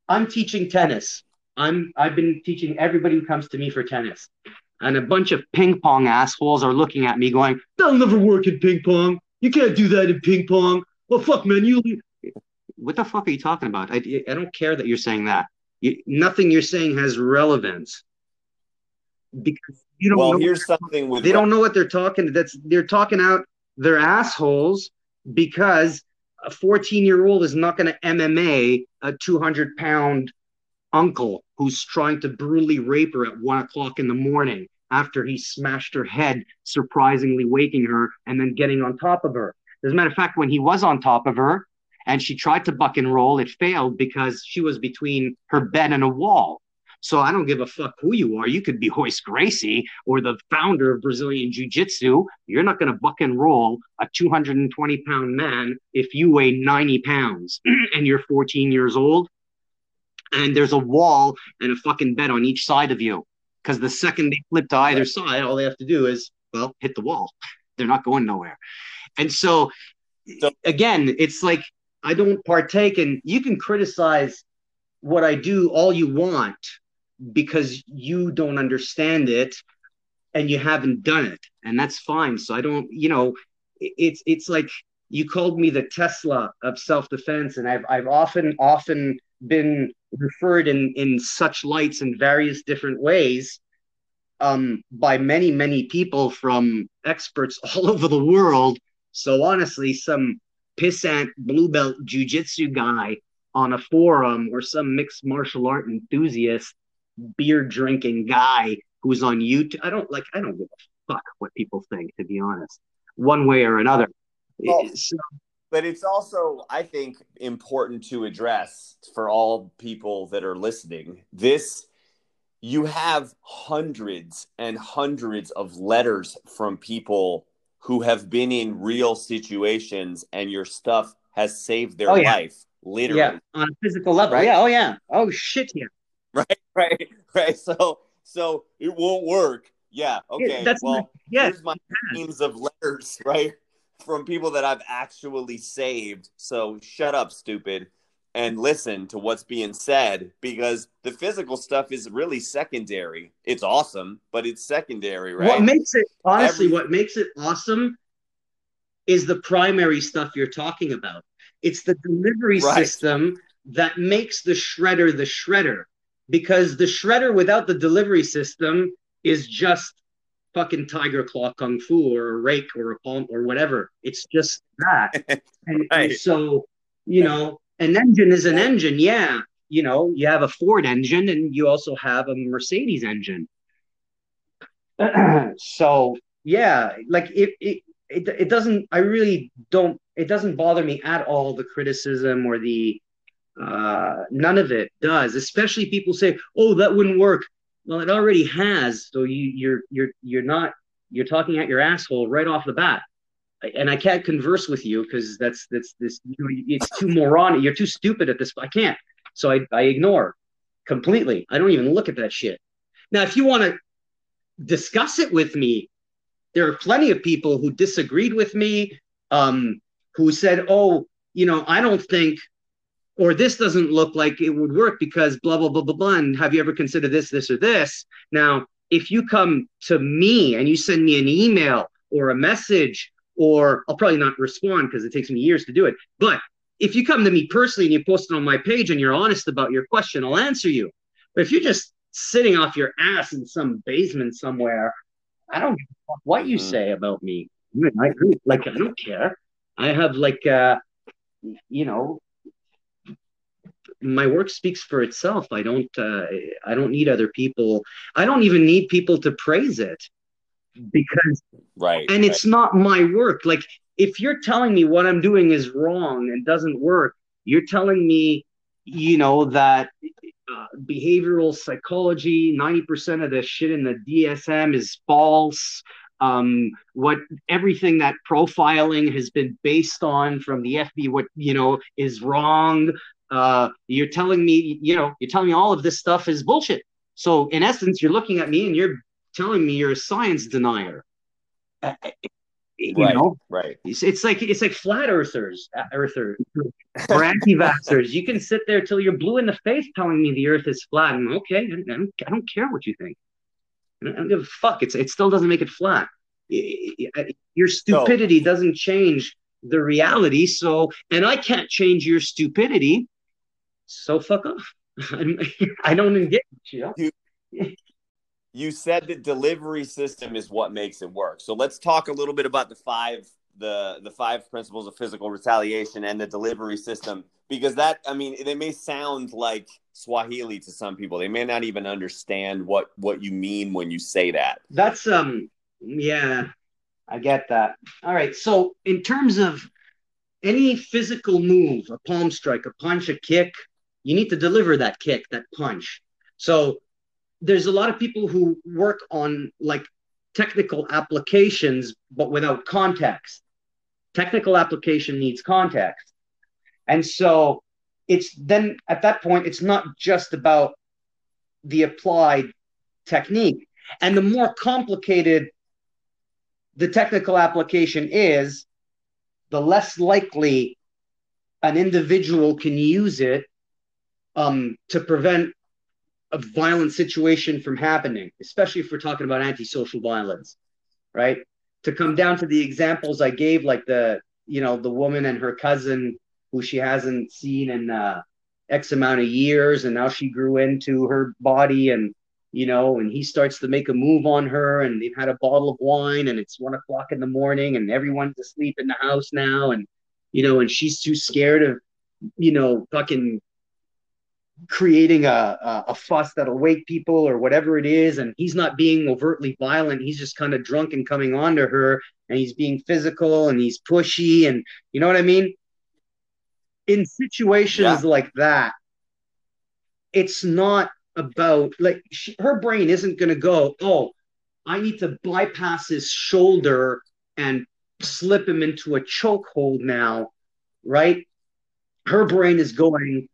i'm teaching tennis i'm i've been teaching everybody who comes to me for tennis and a bunch of ping pong assholes are looking at me going that'll never work in ping pong you can't do that in ping pong well, fuck, man, you. What the fuck are you talking about? I, I don't care that you're saying that. You, nothing you're saying has relevance because you don't. Well, here's something with they don't know what they're talking. That's they're talking out their assholes because a 14 year old is not going to MMA a 200 pound uncle who's trying to brutally rape her at one o'clock in the morning after he smashed her head, surprisingly waking her and then getting on top of her. As a matter of fact, when he was on top of her and she tried to buck and roll, it failed because she was between her bed and a wall. So I don't give a fuck who you are. You could be Royce Gracie or the founder of Brazilian Jiu Jitsu. You're not going to buck and roll a 220 pound man if you weigh 90 pounds and you're 14 years old and there's a wall and a fucking bed on each side of you. Because the second they flip to either side, all they have to do is, well, hit the wall. They're not going nowhere. And so, so again, it's like I don't partake and you can criticize what I do all you want because you don't understand it and you haven't done it. And that's fine. So I don't, you know, it's it's like you called me the Tesla of self-defense, and I've I've often often been referred in in such lights in various different ways um, by many many people from experts all over the world so honestly, some pissant blue belt jujitsu guy on a forum or some mixed martial art enthusiast, beer drinking guy who's on YouTube. I don't like. I don't give a fuck what people think, to be honest, one way or another. So, but it's also, I think, important to address for all people that are listening. This you have hundreds and hundreds of letters from people who have been in real situations and your stuff has saved their oh, yeah. life literally yeah on a physical level right? yeah oh yeah oh shit yeah right right right so so it won't work yeah okay yeah, that's well my, yes. here's my teams of letters right from people that i've actually saved so shut up stupid and listen to what's being said because the physical stuff is really secondary. It's awesome, but it's secondary, right? What makes it honestly, Every... what makes it awesome is the primary stuff you're talking about. It's the delivery right. system that makes the shredder the shredder because the shredder without the delivery system is just fucking tiger claw kung fu or a rake or a palm or whatever. It's just that. and, right. and so, you know, an engine is an engine. Yeah. You know, you have a Ford engine and you also have a Mercedes engine. so yeah, like it, it, it, it doesn't, I really don't, it doesn't bother me at all, the criticism or the, uh, none of it does, especially people say, oh, that wouldn't work. Well, it already has. So you, you're, you're, you're not, you're talking at your asshole right off the bat and I can't converse with you because that's that's this it's too moronic. You're too stupid at this. I can't. So I, I ignore completely. I don't even look at that shit. Now, if you want to discuss it with me, there are plenty of people who disagreed with me, um, who said, "Oh, you know, I don't think." Or this doesn't look like it would work because blah blah blah blah blah. And have you ever considered this, this, or this? Now, if you come to me and you send me an email or a message or I'll probably not respond because it takes me years to do it. But if you come to me personally and you post it on my page and you're honest about your question, I'll answer you. But if you're just sitting off your ass in some basement somewhere. I don't give a fuck what you Mhm. say about me. I, like I don't care. I have like uh you know my work speaks for itself. I don't uh I don't need other people. I don't even need people to praise it because Right. and it's not my work like if you're telling me what i'm doing is wrong and doesn't work you're telling me you know that uh, behavioral psychology 90% of the shit in the dsm is false um what everything that profiling has been based on from the fb what you know is wrong uh you're telling me you know you're telling me all of this stuff is bullshit. So in essence you're looking at me and you're telling me you're a science denier. Uh, you Right. know? Right. it's, it's like it's like flat earthers uh, earthers or anti-vaxxers. You can sit there till you're blue in the face telling me the earth is flat and okay i don't, I don't care what you think. I don't give a fuck. It's, it still doesn't make it flat. Your stupidity doesn't change the reality. So and i can't change your stupidity so fuck off i don't engage you know? You said the delivery system is what makes it work. So let's talk a little bit about the five the the five principles of physical retaliation and the delivery system because that I mean they may sound like Swahili to some people. They may not even understand what what you mean when you say that. That's um yeah, I get that. All right. So in terms of any physical move, a palm strike, a punch, a kick, you need to deliver that kick, that punch. So there's a lot of people who work on like technical applications but without context. Technical application needs context. And so it's then at that point it's not just about the applied technique and the more complicated the technical application is, the less likely an individual can use it um, to prevent a violent situation from happening, especially if we're talking about antisocial violence, right? To come down to the examples I gave, like the you know the woman and her cousin who she hasn't seen in uh, X amount of years, and now she grew into her body and you know, and he starts to make a move on her, and they've had a bottle of wine, and it's one o'clock in the morning, and everyone's asleep in the house now, and you know, and she's too scared of, you know, fucking creating a, a, a fuss that'll wake people or whatever it is, and he's not being overtly violent, he's just kind of drunk and coming on to her, and he's being physical and he's pushy, and you know what I mean? In situations Yeah. like that, it's not about like she, her brain isn't going to go oh i need to bypass his shoulder and slip him into a chokehold now right her brain is going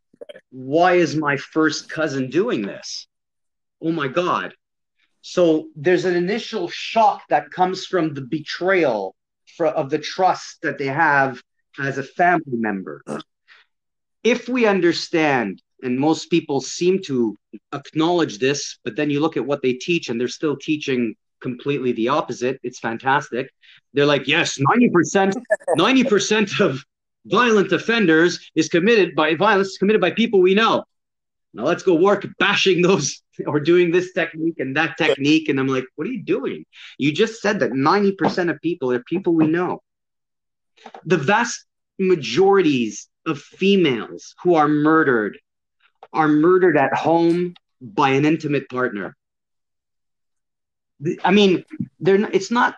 why is my first cousin doing this oh my god so there's an initial shock that comes from the betrayal for, of the trust that they have as a family member if we understand and most people seem to acknowledge this, but then you look at what they teach and they're still teaching completely the opposite. It's fantastic. They're like, yes, 90%, 90% of violent offenders is committed by violence committed by people we know. Now let's go work bashing those or doing this technique and that technique. And I'm like, what are you doing? You just said that 90% of people are people we know. The vast majorities of females who are murdered are murdered at home by an intimate partner. I mean, they're not, it's not,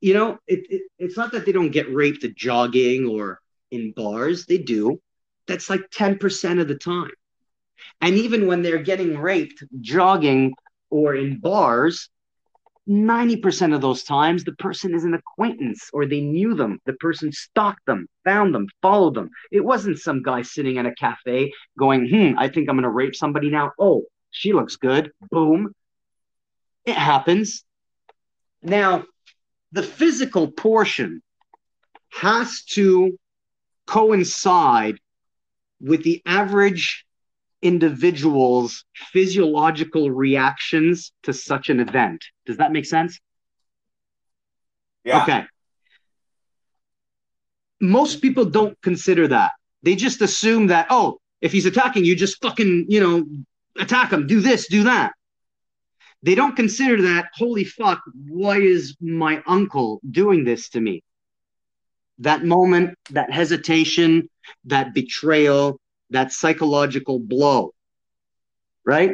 you know, it, it, it's not that they don't get raped at jogging or in bars. They do. That's like 10% of the time. And even when they're getting raped jogging or in bars, 90% of those times, the person is an acquaintance or they knew them. The person stalked them, found them, followed them. It wasn't some guy sitting at a cafe going, hmm, I think I'm going to rape somebody now. Oh, she looks good. Boom. It happens. Now, the physical portion has to coincide with the average individual's physiological reactions to such an event. Does that make sense? Yeah. Okay. Most people don't consider that. They just assume that, oh, if he's attacking you, just fucking, you know, attack him, do this, do that. They don't consider that, holy fuck, why is my uncle doing this to me? That moment, that hesitation, that betrayal, that psychological blow, right?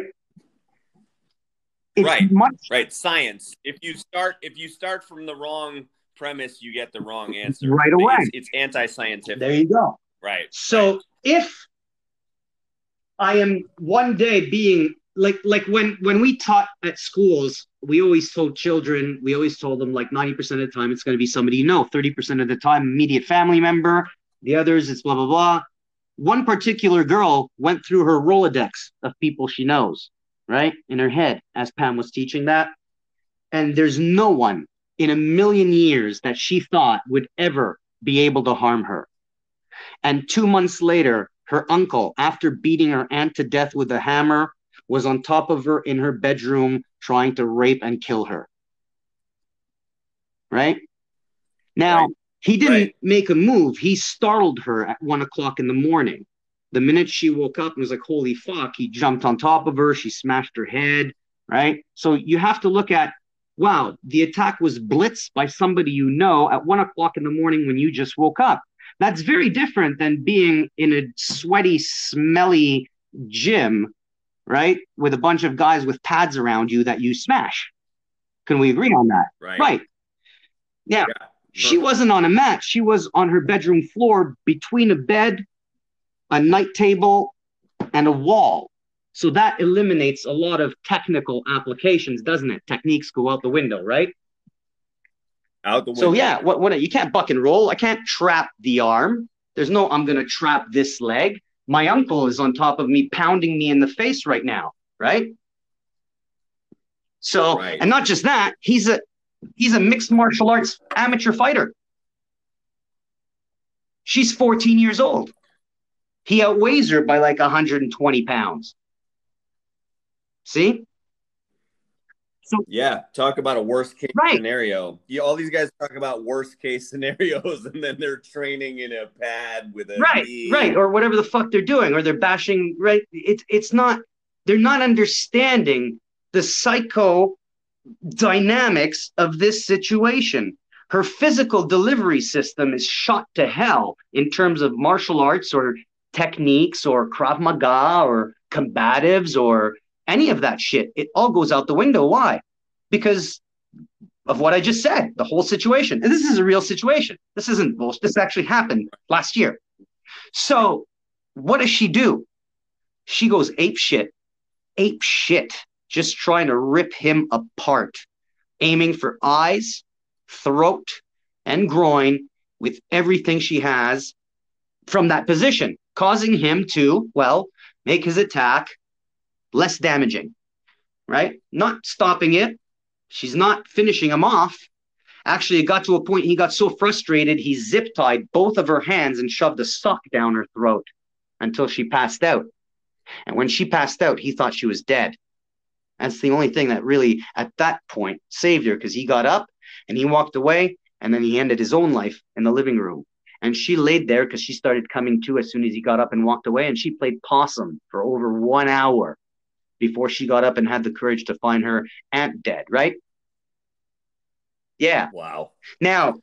It's right, much- right. Science. If you start, if you start from the wrong premise, you get the wrong answer right away. It's, it's anti-scientific. There you go. Right. So right. if I am one day being like like when when we taught at schools we always told children we always told them like 90% of the time it's going to be somebody you know 30% of the time immediate family member the others it's blah blah blah. One particular girl went through her rolodex of people she knows right in her head as pam was teaching that. And there's no one in a million years that she thought would ever be able to harm her. And two months later her uncle after beating her aunt to death with a hammer was on top of her in her bedroom trying to rape and kill her. Right? Now, right. he didn't right. make a move. He startled her at one o'clock in the morning. The minute she woke up and was like, holy fuck, he jumped on top of her. She smashed her head. Right? So you have to look at, wow, the attack was blitzed by somebody you know at one o'clock in the morning when you just woke up. That's very different than being in a sweaty, smelly gym right? With a bunch of guys with pads around you that you smash. Can we agree on that? Right. Right. Now, yeah. she wasn't on a mat. She was on her bedroom floor between a bed, a night table, and a wall. So that eliminates a lot of technical applications, doesn't it? Techniques go out the window, right? Out the window. So yeah, what what you can't buck and roll. I can't trap the arm. There's no I'm gonna trap this leg my uncle is on top of me pounding me in the face right now right? So right. and not just that he's a he's a mixed martial arts amateur fighter. She's 14 years old. He outweighs her by like 120 pounds. See so yeah, talk about a worst case right. scenario. You, all these guys talk about worst case scenarios, and then they're training in a pad with a right, knee. right, or whatever the fuck they're doing, or they're bashing. Right, it's it's not. They're not understanding the psycho dynamics of this situation. Her physical delivery system is shot to hell in terms of martial arts or techniques or Krav Maga or combatives or any of that shit. It all goes out the window. Why? Because of what I just said, the whole situation. And this is a real situation. This isn't bullshit. This actually happened last year. So what does she do? She goes ape shit, ape shit, just trying to rip him apart, aiming for eyes, throat, and groin with everything she has from that position, causing him to, well, make his attack less damaging, right? Not stopping it. She's not finishing him off. Actually, it got to a point he got so frustrated, he zip tied both of her hands and shoved a sock down her throat until she passed out. And when she passed out, he thought she was dead. That's the only thing that really, at that point, saved her because he got up and he walked away and then he ended his own life in the living room. And she laid there because she started coming to as soon as he got up and walked away. And she played possum for over one hour before she got up and had the courage to find her aunt dead, right? Yeah. Wow. Now,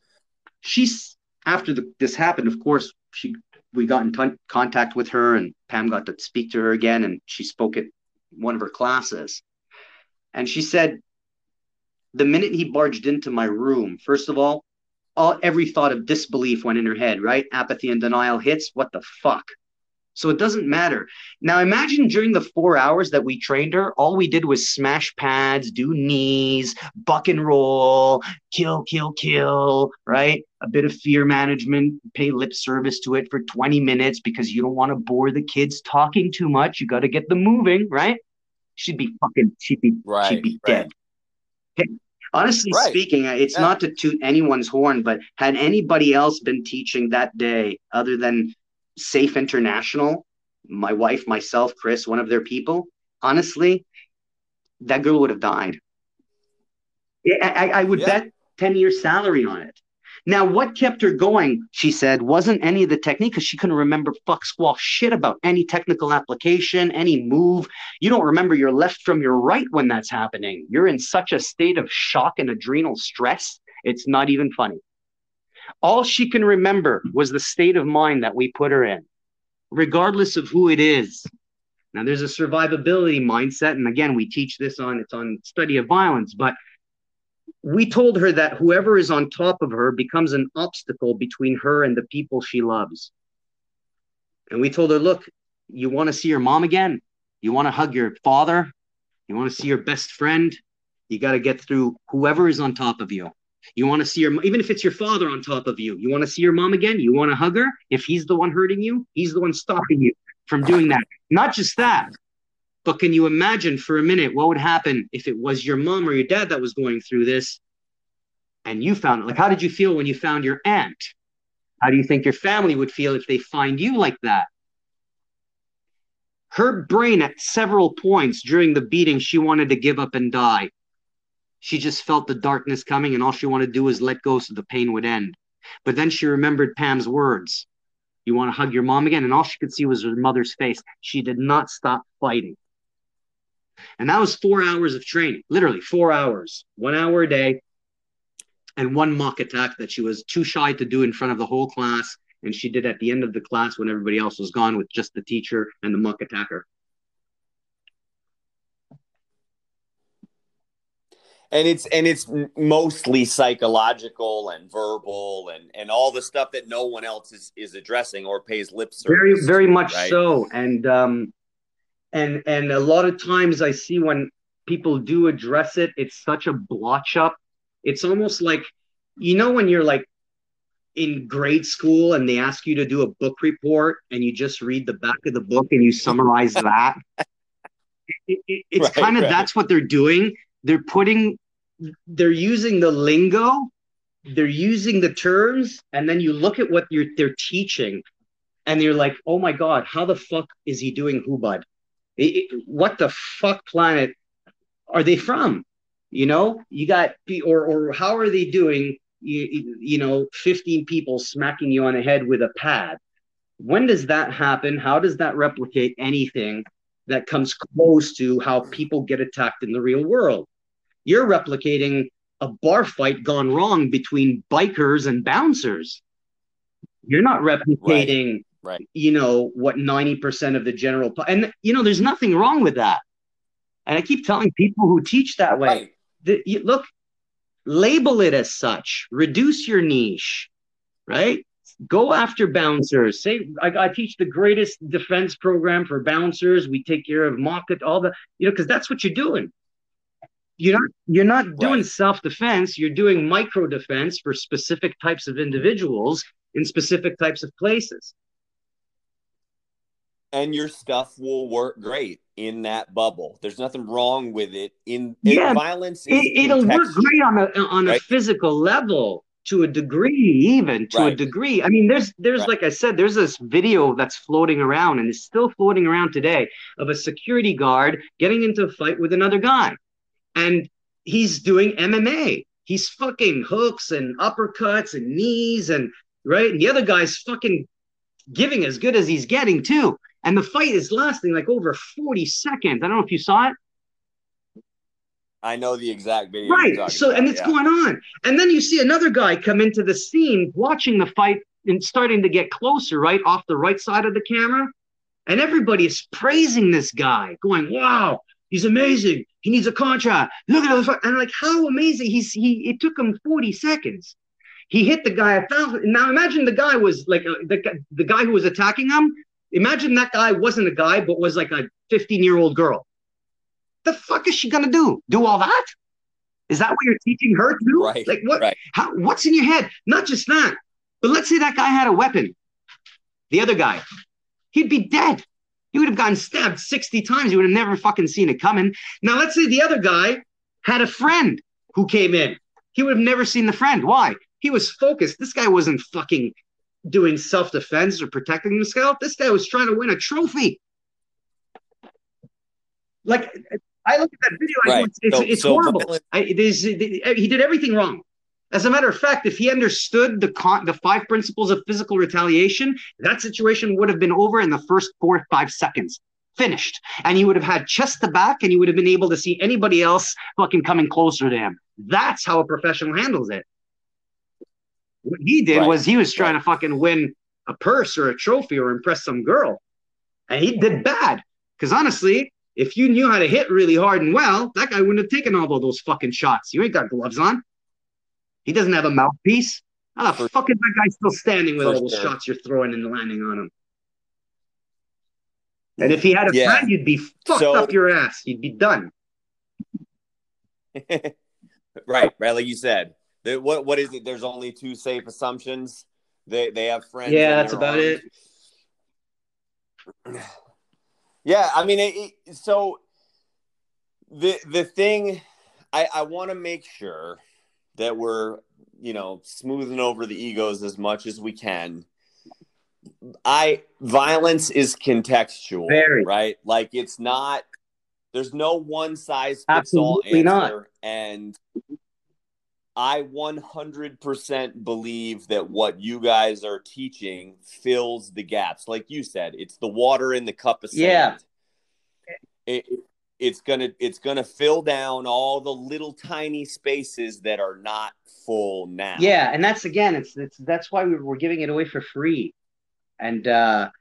she's after the, this happened, of course, she we got in t- contact with her and Pam got to speak to her again and she spoke at one of her classes. And she said the minute he barged into my room, first of all, all every thought of disbelief went in her head, right? Apathy and denial hits. What the fuck? So it doesn't matter. Now imagine during the four hours that we trained her, all we did was smash pads, do knees, buck and roll, kill, kill, kill, right? A bit of fear management, pay lip service to it for 20 minutes because you don't want to bore the kids talking too much. You got to get them moving, right? She'd be fucking, she'd be, right, she'd be right. dead. Okay. Honestly right. speaking, uh, it's yeah. not to toot anyone's horn, but had anybody else been teaching that day other than Safe International, my wife, myself, Chris, one of their people, honestly, that girl would have died. I, I, would yeah. bet 10 years salary on it. Now, what kept her going, she said, wasn't any of the technique because she couldn't remember fuck squall shit about any technical application, any move. You don't remember your left from your right when that's happening. You're in such a state of shock and adrenal stress, it's not even funny. All she can remember was the state of mind that we put her in, regardless of who it is. Now, there's a survivability mindset, and again, we teach this on it's on study of violence, but we told her that whoever is on top of her becomes an obstacle between her and the people she loves. And we told her, look, you want to see your mom again? You want to hug your father? You want to see your best friend? You got to get through whoever is on top of you. You want to see your, even if it's your father on top of you, you want to see your mom again? You want to hug her? If he's the one hurting you, he's the one stopping you from doing that. Not just that, but can you imagine for a minute what would happen if it was your mom or your dad that was going through this and you found it? Like, how did you feel when you found your aunt? How do you think your family would feel if they find you like that? Her brain, at several points during the beating, she wanted to give up and die. She just felt the darkness coming, and all she wanted to do was let go so the pain would end. But then she remembered Pam's words You want to hug your mom again? And all she could see was her mother's face. She did not stop fighting. And that was four hours of training, literally four hours, one hour a day, and one mock attack that she was too shy to do in front of the whole class. And she did at the end of the class when everybody else was gone with just the teacher and the mock attacker. And it's and it's mostly psychological and verbal and and all the stuff that no one else is is addressing or pays lip service. Very, very much right? so. And um, and and a lot of times I see when people do address it, it's such a blotch up. It's almost like you know when you're like in grade school and they ask you to do a book report and you just read the back of the book and you summarize that. It, it, it's right, kind of right. that's what they're doing. They're putting, they're using the lingo, they're using the terms, and then you look at what you're they're teaching, and you're like, oh my god, how the fuck is he doing Hubad? It, what the fuck planet are they from? You know, you got or or how are they doing? You, you know, 15 people smacking you on the head with a pad. When does that happen? How does that replicate anything that comes close to how people get attacked in the real world? You're replicating a bar fight gone wrong between bikers and bouncers. You're not replicating right right you know what 90% of the general and you know there's nothing wrong with that and i keep telling people who teach that way right. that you, look label it as such reduce your niche right go after bouncers say I, I teach the greatest defense program for bouncers we take care of market all the you know because that's what you're doing you're not you're not doing right. self-defense you're doing micro defense for specific types of individuals in specific types of places and your stuff will work great in that bubble. There's nothing wrong with it. In, yeah, violence, it, will work great on a on right? a physical level to a degree, even to right. a degree. I mean, there's there's right. like I said, there's this video that's floating around and is still floating around today of a security guard getting into a fight with another guy, and he's doing MMA. He's fucking hooks and uppercuts and knees and right, and the other guy's fucking giving as good as he's getting too. And the fight is lasting like over 40 seconds. I don't know if you saw it. I know the exact video. Right. So, about, and it's yeah. going on. And then you see another guy come into the scene watching the fight and starting to get closer, right off the right side of the camera. And everybody is praising this guy, going, wow, he's amazing. He needs a contract. Look at the fight. And like, how amazing. He's, he, it took him 40 seconds. He hit the guy a thousand. Now imagine the guy was like, uh, the, the guy who was attacking him Imagine that guy wasn't a guy, but was like a 15 year old girl. The fuck is she gonna do? Do all that? Is that what you're teaching her to do? Right. Like what? Right. How, what's in your head? Not just that, but let's say that guy had a weapon. The other guy, he'd be dead. He would have gotten stabbed 60 times. He would have never fucking seen it coming. Now, let's say the other guy had a friend who came in. He would have never seen the friend. Why? He was focused. This guy wasn't fucking doing self defense or protecting himself. This guy was trying to win a trophy. Like I look at that video, right. I go, it's, it's, so, it's so horrible. I, it is, it, he did everything wrong. As a matter of fact, if he understood the con- the five principles of physical retaliation, that situation would have been over in the first four or five seconds. Finished. And he would have had chest to back and he would have been able to see anybody else fucking coming closer to him. That's how a professional handles it. What he did Right. was he was trying to fucking win a purse or a trophy or impress some girl. And he did bad. Because honestly, if you knew how to hit really hard and well, that guy wouldn't have taken all of those fucking shots. You ain't got gloves on. He doesn't have a mouthpiece. How the For- fuck is that guy still standing with all those sure. shots you're throwing and landing on him? And if he had a Yeah. friend, you'd be fucked So- up your ass. You'd be done. right, right. Like you said, the, what what is it? There's only two safe assumptions. They they have friends. Yeah, that's about it. Yeah, I mean, it, it- so the the thing I I want to make sure that we're you know smoothing over the egos as much as we can. I violence is contextual, Very. right? Like it's not. There's no one size fits all Absolutely not. answer, and I 100% believe that what you guys are teaching fills the gaps. Like you said, it's the water in the cup of sand. Yeah. It, it's gonna it's gonna fill down all the little tiny spaces that are not full now. Yeah, and that's again, it's it's that's why we're, we're giving it away for free, and uh,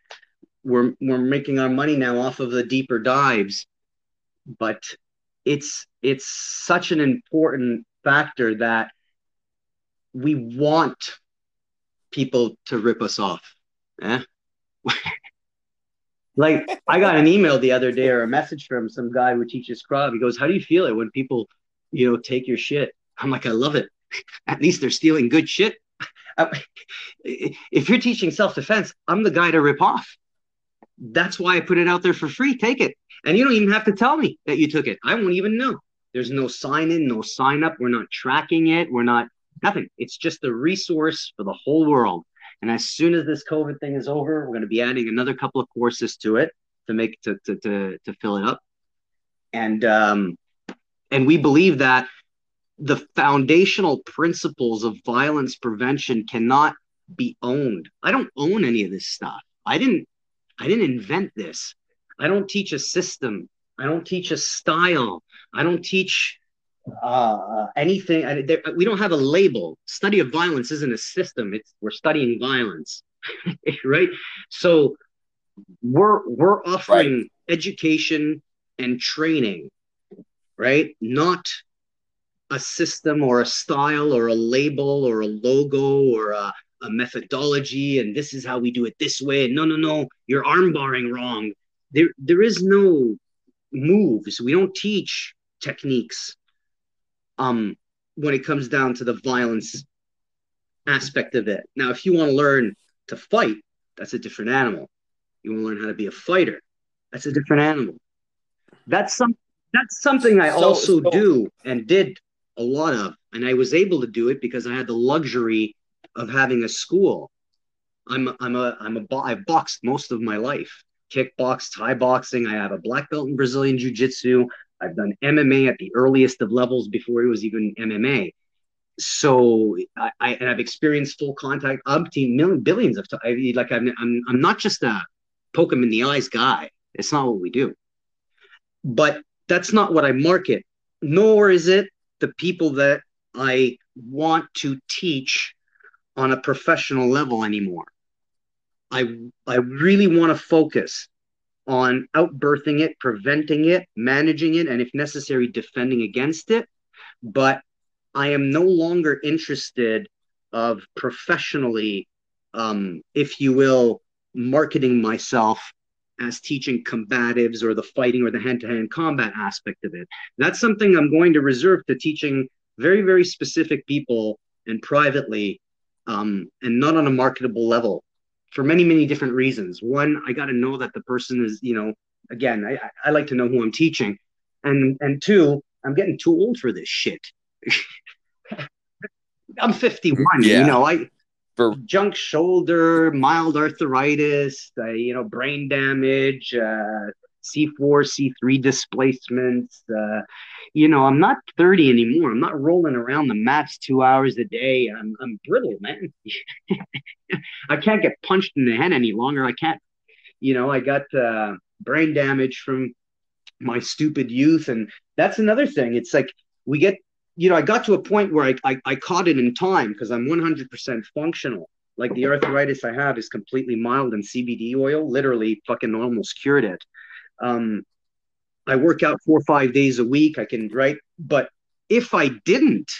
we're we're making our money now off of the deeper dives, but it's it's such an important factor that we want people to rip us off. Eh? like I got an email the other day or a message from some guy who teaches Krav. He goes, "How do you feel it when people, you know, take your shit?" I'm like, "I love it. At least they're stealing good shit." if you're teaching self-defense, I'm the guy to rip off. That's why I put it out there for free. Take it. And you don't even have to tell me that you took it. I won't even know. There's no sign in, no sign up. We're not tracking it. We're not nothing. It's just a resource for the whole world. And as soon as this COVID thing is over, we're going to be adding another couple of courses to it to make to to to, to fill it up. And um and we believe that the foundational principles of violence prevention cannot be owned. I don't own any of this stuff. I didn't I didn't invent this. I don't teach a system. I don't teach a style. I don't teach uh, anything. I, there, we don't have a label. Study of violence isn't a system. It's we're studying violence, right? So we're we're offering education and training, right? Not a system or a style or a label or a logo or a, a methodology and this is how we do it this way. No, no, no, you're arm barring wrong. There there is no moves. We don't teach techniques um when it comes down to the violence aspect of it. Now, if you want to learn to fight, that's a different animal. You want to learn how to be a fighter, that's a different animal. That's some that's something I So- also so- do and did a lot of, and I was able to do it because I had the luxury of having a school. I'm I'm a I'm a I've boxed most of my life. Kickbox, Thai boxing. I have a black belt in Brazilian Jiu Jitsu. I've done MMA at the earliest of levels before it was even MMA. So I, I and I've experienced full contact umpteen million billions of times. Like I'm I'm I'm not just a poke 'em in the eyes guy. It's not what we do. But that's not what I market. Nor is it the people that I want to teach on a professional level anymore. I I really want to focus on outbirthing it, preventing it, managing it, and if necessary, defending against it. But I am no longer interested of professionally, um, if you will, marketing myself as teaching combatives or the fighting or the hand-to-hand combat aspect of it. That's something I'm going to reserve to teaching very, very specific people and privately, um, and not on a marketable level for many, many different reasons. One, I got to know that the person is, you know, again, I, I like to know who I'm teaching, and and two, I'm getting too old for this shit. I'm 51. Yeah. You know, I For- junk shoulder, mild arthritis, uh, you know, brain damage, uh, C4, C3 displacements. Uh, you know, I'm not 30 anymore. I'm not rolling around the mats two hours a day. I'm, I'm brittle, man. I can't get punched in the head any longer. I can't, you know, I got uh, brain damage from my stupid youth. And that's another thing. It's like we get, you know, I got to a point where I, I, I caught it in time because I'm 100% functional. Like the arthritis I have is completely mild, and CBD oil literally fucking almost cured it. Um, I work out four or five days a week. I can, right? But if I didn't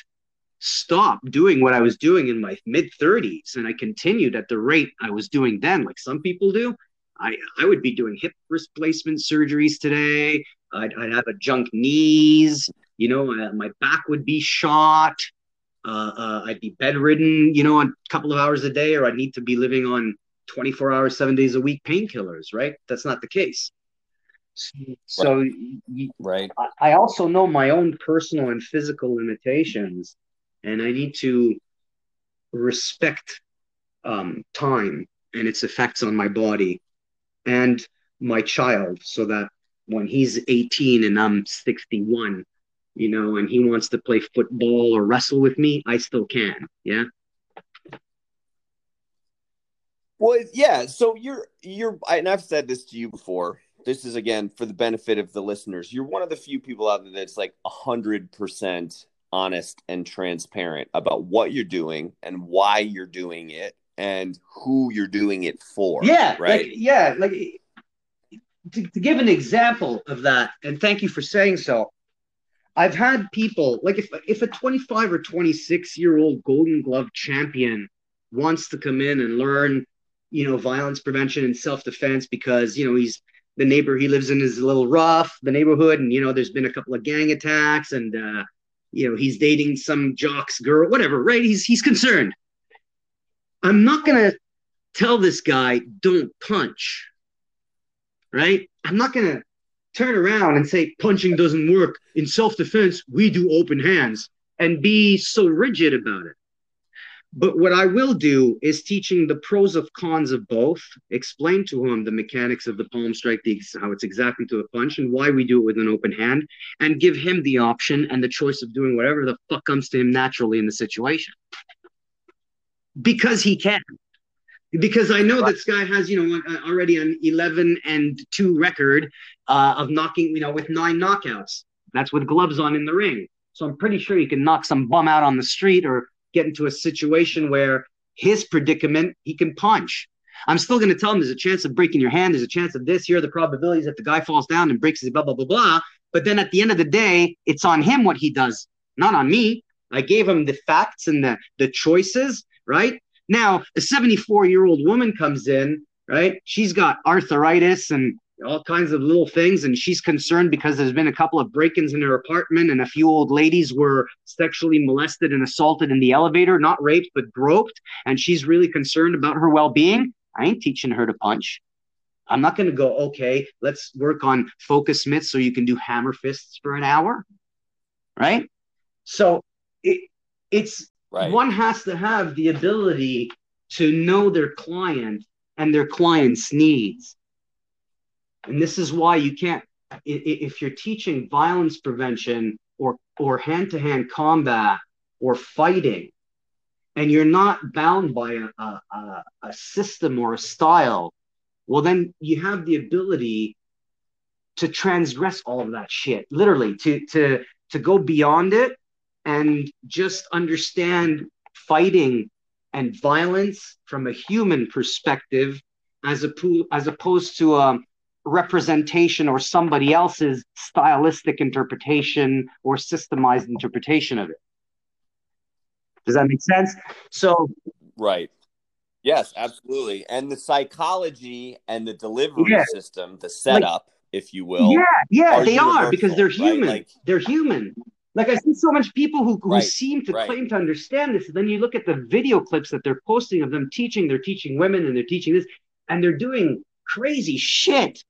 stop doing what I was doing in my mid 30s and I continued at the rate I was doing then, like some people do, I, I would be doing hip replacement surgeries today. I'd, I'd have a junk knees. You know, uh, my back would be shot. Uh, uh, I'd be bedridden, you know, a couple of hours a day, or I'd need to be living on 24 hours, seven days a week painkillers, right? That's not the case. So, right. I also know my own personal and physical limitations, and I need to respect um, time and its effects on my body and my child so that when he's 18 and I'm 61, you know, and he wants to play football or wrestle with me, I still can. Yeah. Well, yeah. So you're you're, and I've said this to you before. This is again for the benefit of the listeners. You're one of the few people out there that's like a hundred percent honest and transparent about what you're doing and why you're doing it and who you're doing it for. Yeah. Right. Like, yeah. Like to, to give an example of that, and thank you for saying so. I've had people like if if a 25 or 26 year old Golden Glove champion wants to come in and learn, you know, violence prevention and self defense because you know he's the neighbor he lives in is a little rough, the neighborhood, and you know there's been a couple of gang attacks, and uh, you know he's dating some jock's girl, whatever, right? He's he's concerned. I'm not gonna tell this guy don't punch, right? I'm not gonna turn around and say punching doesn't work. In self defense, we do open hands and be so rigid about it. But what I will do is teaching the pros of cons of both, explain to him the mechanics of the palm strike, the, how it's exactly to a punch, and why we do it with an open hand, and give him the option and the choice of doing whatever the fuck comes to him naturally in the situation. Because he can because I know this guy has, you know, already an 11 and 2 record uh, of knocking, you know, with nine knockouts. That's with gloves on in the ring. So I'm pretty sure he can knock some bum out on the street or get into a situation where his predicament, he can punch. I'm still going to tell him there's a chance of breaking your hand. There's a chance of this. Here are the probabilities that the guy falls down and breaks his blah, blah, blah, blah. But then at the end of the day, it's on him what he does, not on me. I gave him the facts and the, the choices, right? Now, a 74 year old woman comes in, right? She's got arthritis and all kinds of little things, and she's concerned because there's been a couple of break ins in her apartment, and a few old ladies were sexually molested and assaulted in the elevator, not raped, but groped, and she's really concerned about her well being. I ain't teaching her to punch. I'm not going to go, okay, let's work on focus mitts so you can do hammer fists for an hour. Right. So it, it's Right. One has to have the ability to know their client and their client's needs. And this is why you can't, if you're teaching violence prevention or, or hand to hand combat or fighting, and you're not bound by a, a, a system or a style, well, then you have the ability to transgress all of that shit, literally, to, to, to go beyond it and just understand fighting and violence from a human perspective as, a, as opposed to a representation or somebody else's stylistic interpretation or systemized interpretation of it. Does that make sense? So, right. Yes, absolutely. And the psychology and the delivery yeah. system, the setup, like, if you will. Yeah, yeah, they are because they're human. Right? Like, they're human. Like I see so much people who, who right, seem to right. claim to understand this. And then you look at the video clips that they're posting of them teaching, they're teaching women and they're teaching this, and they're doing crazy shit.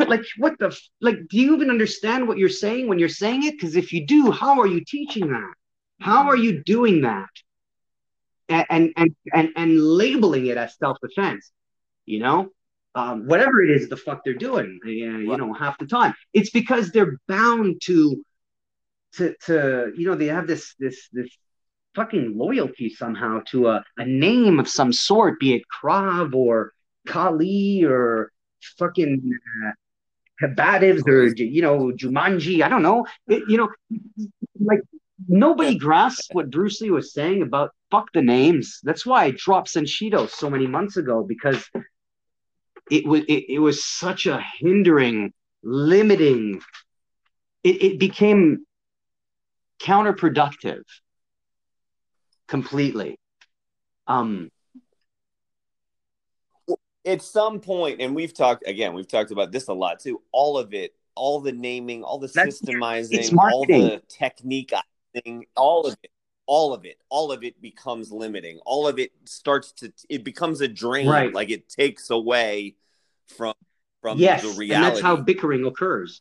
Like what the like? Do you even understand what you're saying when you're saying it? Because if you do, how are you teaching that? How are you doing that? And and and and, and labeling it as self defense, you know? um, whatever it is the fuck they're doing, uh, you know, half the time. It's because they're bound to, to, to, you know, they have this, this, this fucking loyalty somehow to a, a name of some sort, be it Krav or Kali or fucking uh, Habatives or you know Jumanji. I don't know. It, you know, like nobody grasps what Bruce Lee was saying about fuck the names. That's why I dropped Senshido so many months ago because it was it, it was such a hindering, limiting. It, it became counterproductive completely. Um, at some point, and we've talked again, we've talked about this a lot too. All of it, all the naming, all the systemizing, all the technique, all of it, all of it, all of it becomes limiting. All of it starts to, it becomes a drain. Right. Like it takes away from from yes, the reality. And that's how bickering occurs.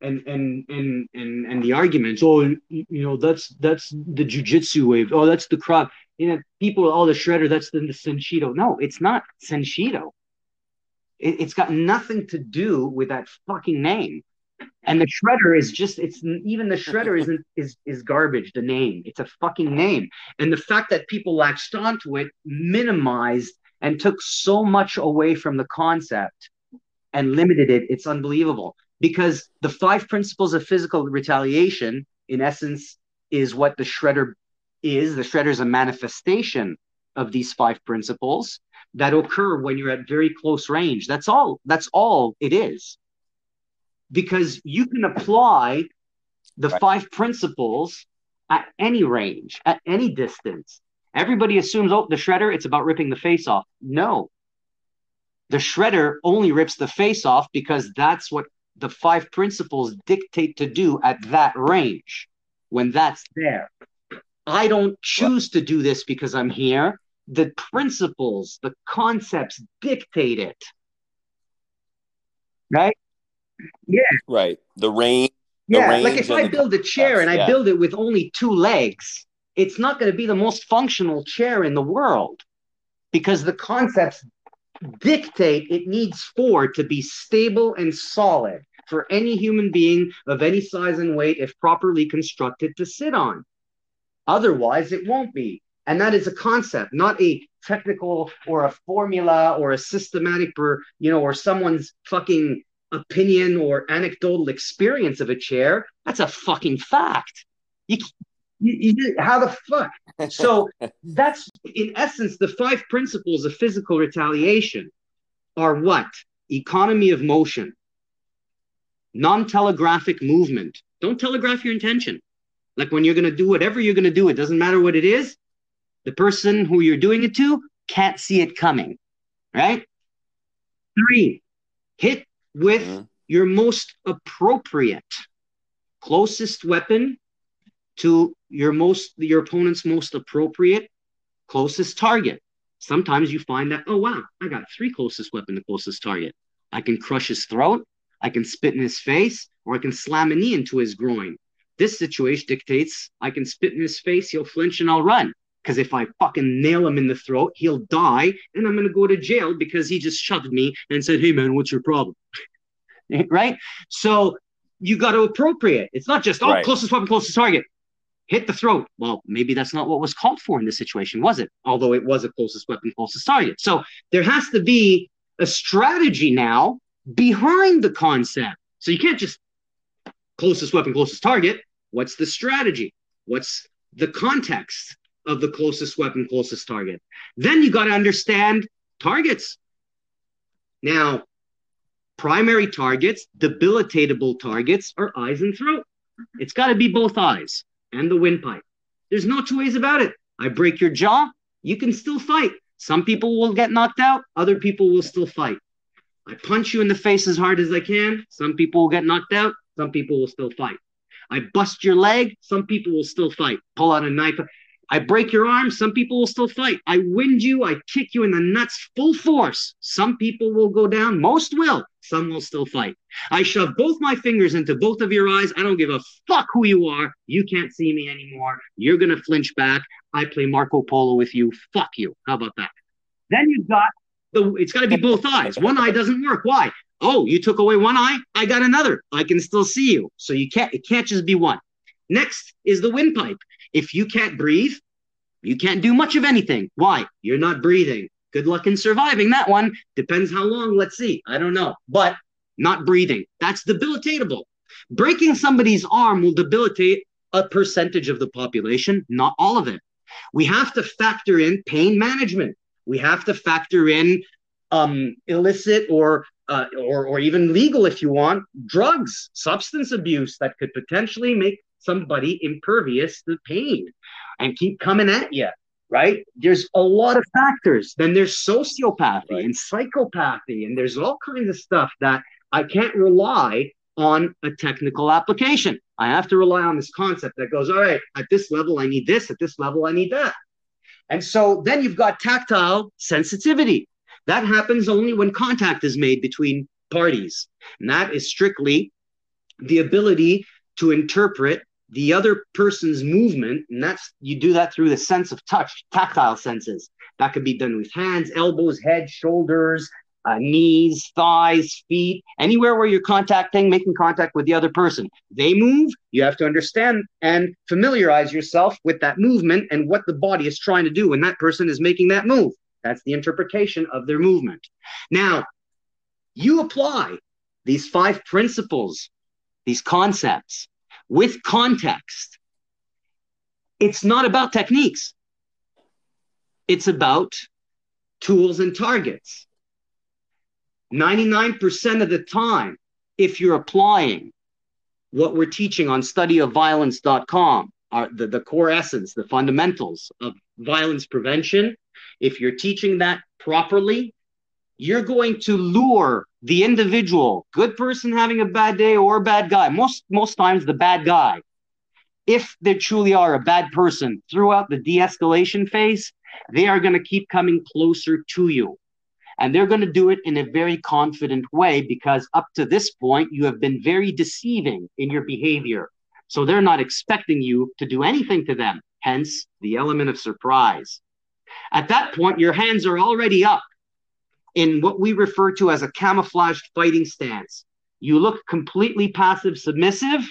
And and and and and the arguments. Oh, you know, that's that's the jujitsu wave. Oh, that's the crowd you know, people, all oh, the shredder, that's the, the Senshido. No, it's not Senshido. It, it's got nothing to do with that fucking name. And the shredder is just, it's even the shredder isn't, is, is garbage, the name. It's a fucking name. And the fact that people latched onto it minimized and took so much away from the concept and limited it. It's unbelievable because the five principles of physical retaliation, in essence, is what the shredder is the shredder is a manifestation of these five principles that occur when you're at very close range. That's all. That's all it is. Because you can apply the right. five principles at any range, at any distance. Everybody assumes, oh, the shredder, it's about ripping the face off. No. The shredder only rips the face off because that's what the five principles dictate to do at that range when that's there. I don't choose to do this because I'm here. The principles, the concepts dictate it. Right? Yeah. Right. The range. Yeah. The like if I build a chair and yeah. I build it with only two legs, it's not going to be the most functional chair in the world because the concepts dictate it needs four to be stable and solid for any human being of any size and weight, if properly constructed, to sit on. Otherwise, it won't be. And that is a concept, not a technical or a formula or a systematic or, you know, or someone's fucking opinion or anecdotal experience of a chair. That's a fucking fact. You, you, you, how the fuck? So that's in essence the five principles of physical retaliation are what? Economy of motion, non telegraphic movement. Don't telegraph your intention. Like when you're going to do whatever you're going to do, it doesn't matter what it is. The person who you're doing it to can't see it coming, right? Three, hit with mm-hmm. your most appropriate, closest weapon to your most your opponent's most appropriate, closest target. Sometimes you find that, oh wow, I got three closest weapon to closest target. I can crush his throat, I can spit in his face, or I can slam a knee into his groin. This situation dictates I can spit in his face, he'll flinch, and I'll run. Because if I fucking nail him in the throat, he'll die, and I'm going to go to jail because he just shoved me and said, Hey, man, what's your problem? right? So you got to appropriate. It's not just, oh, right. closest weapon, closest target. Hit the throat. Well, maybe that's not what was called for in this situation, was it? Although it was a closest weapon, closest target. So there has to be a strategy now behind the concept. So you can't just closest weapon, closest target. What's the strategy? What's the context of the closest weapon, closest target? Then you got to understand targets. Now, primary targets, debilitatable targets are eyes and throat. It's got to be both eyes and the windpipe. There's no two ways about it. I break your jaw, you can still fight. Some people will get knocked out, other people will still fight. I punch you in the face as hard as I can. Some people will get knocked out, some people will still fight. I bust your leg, some people will still fight. Pull out a knife. I break your arm, some people will still fight. I wind you, I kick you in the nuts full force. Some people will go down, most will, some will still fight. I shove both my fingers into both of your eyes. I don't give a fuck who you are. You can't see me anymore. You're going to flinch back. I play Marco Polo with you. Fuck you. How about that? Then you've got the, it's got to be both eyes. One eye doesn't work. Why? Oh, you took away one eye. I got another. I can still see you. So you can't. It can't just be one. Next is the windpipe. If you can't breathe, you can't do much of anything. Why? You're not breathing. Good luck in surviving that one. Depends how long. Let's see. I don't know. But not breathing. That's debilitatable. Breaking somebody's arm will debilitate a percentage of the population, not all of it. We have to factor in pain management. We have to factor in um, illicit or uh, or or even legal, if you want, drugs, substance abuse that could potentially make somebody impervious to pain and keep coming at you. Right? There's a lot of factors. Then there's sociopathy right. and psychopathy, and there's all kinds of stuff that I can't rely on a technical application. I have to rely on this concept that goes, all right, at this level, I need this, at this level, I need that. And so then you've got tactile sensitivity. That happens only when contact is made between parties. And that is strictly the ability to interpret the other person's movement. And that's you do that through the sense of touch, tactile senses. That could be done with hands, elbows, head, shoulders, uh, knees, thighs, feet, anywhere where you're contacting, making contact with the other person. They move, you have to understand and familiarize yourself with that movement and what the body is trying to do when that person is making that move. That's the interpretation of their movement. Now, you apply these five principles, these concepts with context. It's not about techniques, it's about tools and targets. 99% of the time, if you're applying what we're teaching on studyofviolence.com, are the, the core essence, the fundamentals of violence prevention, if you're teaching that properly, you're going to lure the individual, good person having a bad day or bad guy, most most times the bad guy. If they truly are a bad person throughout the de-escalation phase, they are going to keep coming closer to you. And they're going to do it in a very confident way because up to this point, you have been very deceiving in your behavior. So they're not expecting you to do anything to them, hence the element of surprise. At that point, your hands are already up in what we refer to as a camouflaged fighting stance. You look completely passive submissive,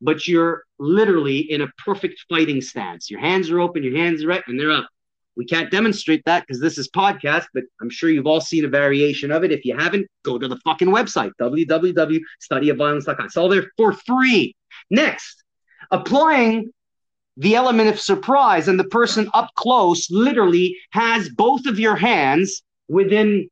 but you're literally in a perfect fighting stance. Your hands are open, your hands are right, and they're up. We can't demonstrate that because this is podcast, but I'm sure you've all seen a variation of it. If you haven't, go to the fucking website, www.studyofviolence.com. It's all there for free. Next, applying the element of surprise and the person up close literally has both of your hands within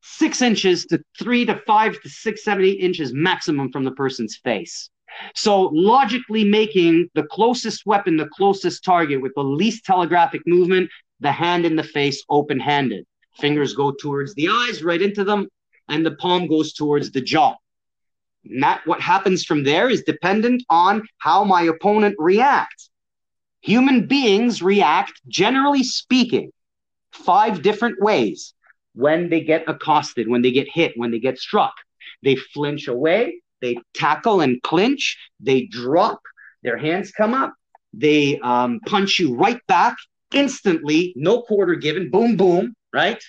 six inches to three to five to six, seven, eight inches maximum from the person's face. So logically making the closest weapon the closest target with the least telegraphic movement, the hand in the face open-handed. Fingers go towards the eyes, right into them, and the palm goes towards the jaw. That what happens from there is dependent on how my opponent reacts. Human beings react, generally speaking, five different ways when they get accosted, when they get hit, when they get struck. They flinch away, they tackle and clinch, they drop, their hands come up, they um, punch you right back instantly, no quarter given, boom, boom, right?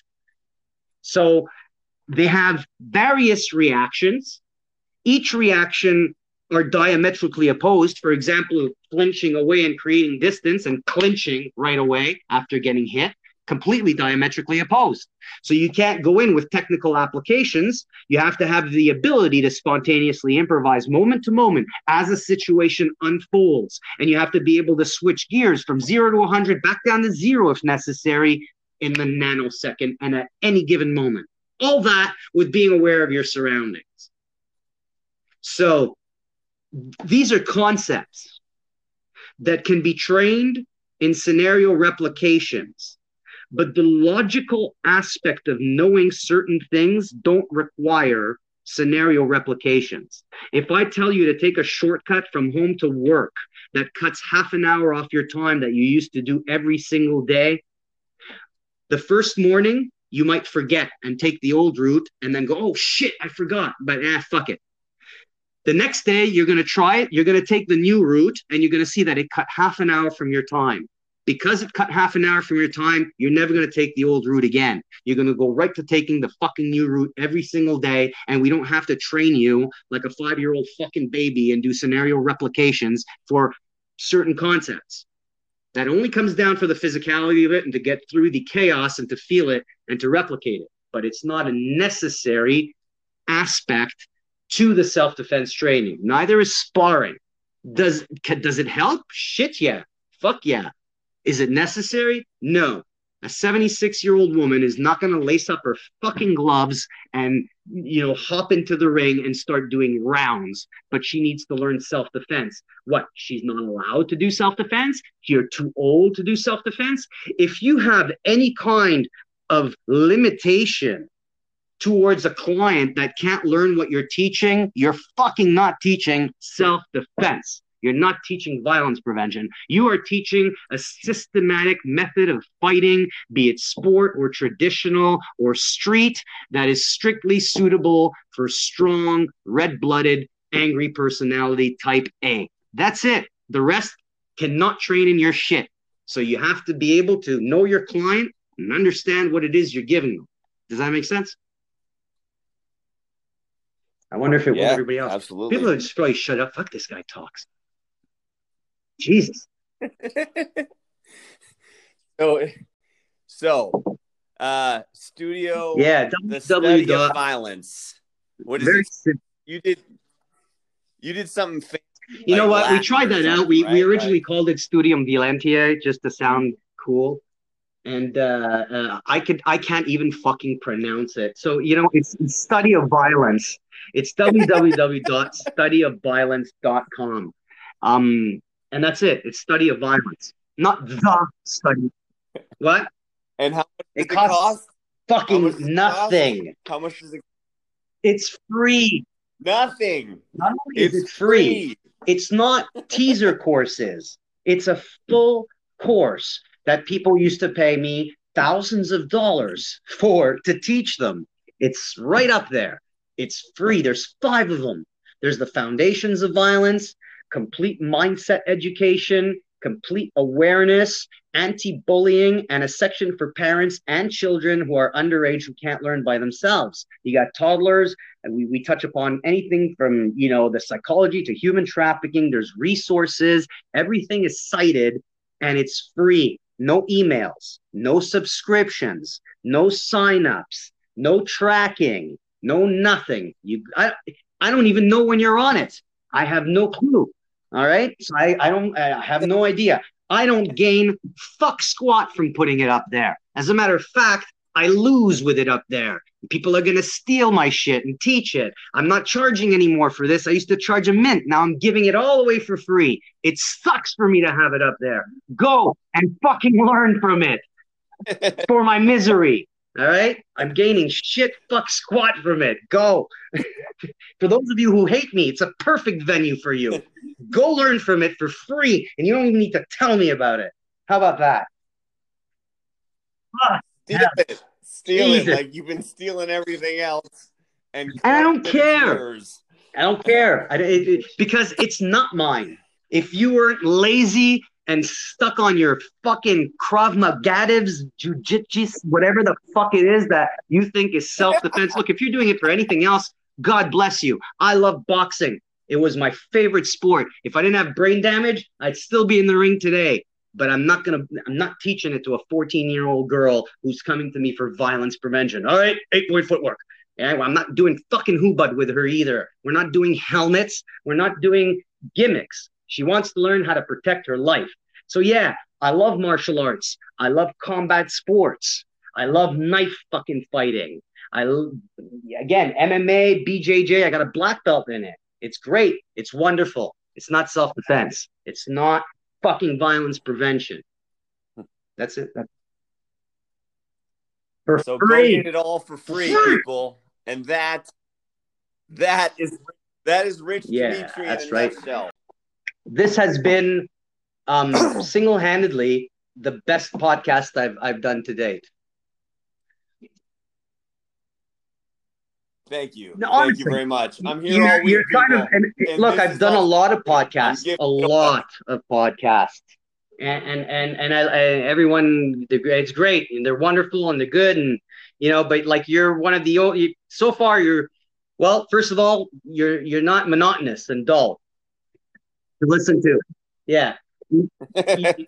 So they have various reactions. Each reaction are diametrically opposed. For example, flinching away and creating distance and clinching right away after getting hit completely diametrically opposed. So you can't go in with technical applications. You have to have the ability to spontaneously improvise moment to moment as a situation unfolds. And you have to be able to switch gears from zero to 100 back down to zero if necessary in the nanosecond and at any given moment. All that with being aware of your surroundings. So these are concepts that can be trained in scenario replications but the logical aspect of knowing certain things don't require scenario replications. If I tell you to take a shortcut from home to work that cuts half an hour off your time that you used to do every single day, the first morning you might forget and take the old route and then go, oh shit, I forgot, but ah, fuck it. The next day you're going to try it, you're going to take the new route and you're going to see that it cut half an hour from your time. because it cut half an hour from your time, you're never going to take the old route again. You're going to go right to taking the fucking new route every single day. And we don't have to train you like a five year old fucking baby and do scenario replications for certain concepts. That only comes down for the physicality of it and to get through the chaos and to feel it and to replicate it. But it's not a necessary aspect to the self defense training. Neither is sparring. Does does it help? Shit, yeah. Fuck yeah. Is it necessary? No. A 76 year old woman is not going to lace up her fucking gloves and, you know, hop into the ring and start doing rounds, but she needs to learn self defense. What? She's not allowed to do self defense? You're too old to do self defense? If you have any kind of limitation towards a client that can't learn what you're teaching, you're fucking not teaching self defense. You're not teaching violence prevention. You are teaching a systematic method of fighting, be it sport or traditional or street, that is strictly suitable for strong, red blooded, angry personality type A. That's it. The rest cannot train in your shit. So you have to be able to know your client and understand what it is you're giving them. Does that make sense? I wonder if it Yeah, will everybody else. absolutely. People are just probably shut up. Fuck this guy talks. Jesus. So, so, uh, studio. Yeah, The study of dot- violence. What is very it? sim- You did. You did something. Fa- You know what? We tried that out. something, We we originally Right. called it Studium Violentiae just to sound cool. And uh, uh, I could I can't even fucking pronounce it. So you know, it's, it's study of violence. It's www.studyofviolence.com. Um, and that's it. It's study of violence, not the study. What? And how much does It it, cost? costs How much Fucking does it cost? nothing. How much does it? It's free. Nothing. Not only is It's it free, it's not teaser courses. It's a full course that people used to pay me thousands of dollars for to teach them. It's right up there. It's free. There's five of them. There's the foundations of violence, complete mindset education, complete awareness, anti-bullying, and a section for parents and children who are underage who can't learn by themselves. You got toddlers, and we, we touch upon anything from you know the psychology to human trafficking there's resources everything is cited and it's free no emails no subscriptions no signups no tracking no nothing. You I, I don't even know when you're on it. I have no clue all right? So i, I don't i have no idea. I don't gain fuck squat from putting it up there. As a matter of fact i lose with it up there People are going to steal my shit and teach it. I'm not charging anymore for this. I used to charge a mint. Now I'm giving it all away for free. It sucks for me to have it up there. Go and fucking learn from it for my misery. All right? I'm gaining shit fuck squat from it. Go. for those of you who hate me, it's a perfect venue for you. Go learn from it for free, and you don't even need to tell me about it. How about that? Ah, Steal it. Steal Jesus. it. Like you've been stealing everything else. And, I don't claim that it's care. yours. I don't care I, it- it- because it's not mine. If you weren't lazy and stuck on your fucking Krav Magadivs, jujitsu, whatever the fuck it is that you think is self defense, look, if you're doing it for anything else, God bless you. I love boxing. It was my favorite sport. If I didn't have brain damage, I'd still be in the ring today. But I'm not gonna. I'm not teaching it to a 14 year old girl who's coming to me for violence prevention. All right, eight point footwork. Yeah, well, I'm not doing fucking hubud with her either. We're not doing helmets. We're not doing gimmicks. She wants to learn how to protect her life. So yeah, I love martial arts. I love combat sports. I love knife fucking fighting. I again MMA, BJJ. I got a black belt in it. It's great. It's wonderful. It's not self defense. It's not fucking violence prevention. That's it. That's for So go free. get it all for free, Free. people. And that that is that is Rich Yeah, Dimitri that's in right. nutshell. this has been um, single-handedly the best podcast I've I've done to date. Thank you. No, Thank honestly, you very much. I'm here You're, you're kind people. of and, And look. I've done a lot of podcasts, a lot of podcasts, and and and, and I, I, everyone it's great and they're wonderful and they're good and you know but like you're one of the only so far you're well first of all you're you're not monotonous and dull to listen to yeah this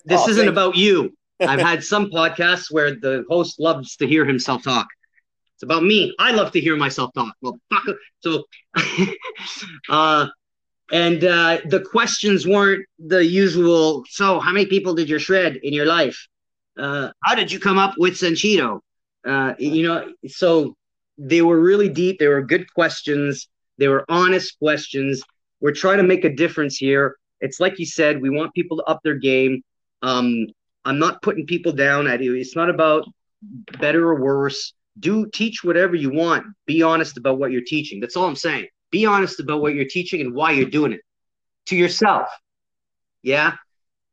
Oh, isn't thank- about you i've had some podcasts where the host loves to hear himself talk it's about me i love to hear myself talk well so uh and uh, the questions weren't the usual. So, how many people did you shred in your life? Uh, how did you come up with Senshido? Uh, you know, so they were really deep. They were good questions. They were honest questions. We're trying to make a difference here. It's like you said, we want people to up their game. Um, I'm not putting people down at you. It's not about better or worse. Do teach whatever you want. Be honest about what you're teaching. That's all I'm saying. Be honest about what you're teaching and why you're doing it to yourself. Yeah.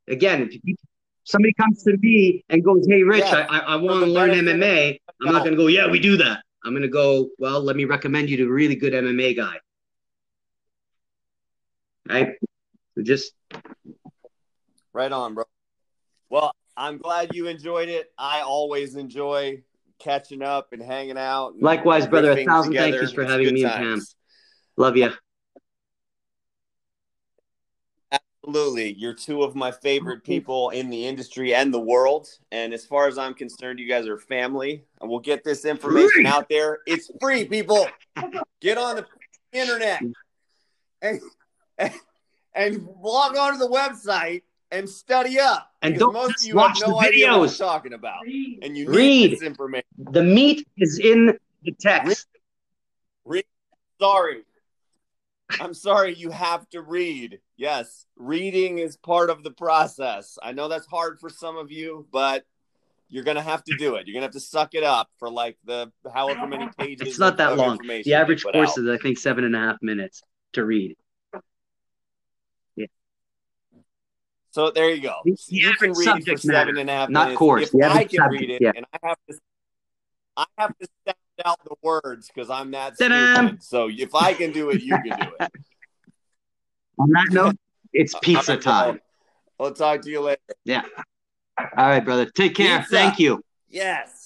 Again, if somebody comes to me and goes, "Hey, Rich, Yeah. I, I, I want to learn MMA," I'm not going to go, "Yeah, we do that." I'm going to go, "Well, let me recommend you to a really good MMA guy." Right. So just Right on, bro. Well, I'm glad you enjoyed it. I always enjoy catching up and hanging out. and Likewise, brother. A thousand thank yous for It's having me and times. love you. Absolutely. You're two of my favorite people in the industry and the world. And as far as I'm concerned, you guys are family. And we'll get this information out there. It's free, people. Get on the internet and, and, and log on to the website and study up. And don't most just of you have watch no the idea what videos. I'm talking about. And you need Read. this information. The meat is in the text. Read. Sorry. I'm sorry, you have to read. Yes, reading is part of the process. I know that's hard for some of you, but you're gonna have to do it. You're gonna have to suck it up for like the however many pages. It's not that long. The average course out. is, I think, seven and a half minutes to read. So there you go. The- you can read it for seven matter, and a half not minutes. course, If I can subject, read it, yeah. and I have to, I have to sound out the words because I'm that Ta-da! stupid. So if I can do it, you can do it. On that note, it's pizza time. I'll talk to you later. Yeah. All right, brother. Take care. Pizza. Thank you. Yes.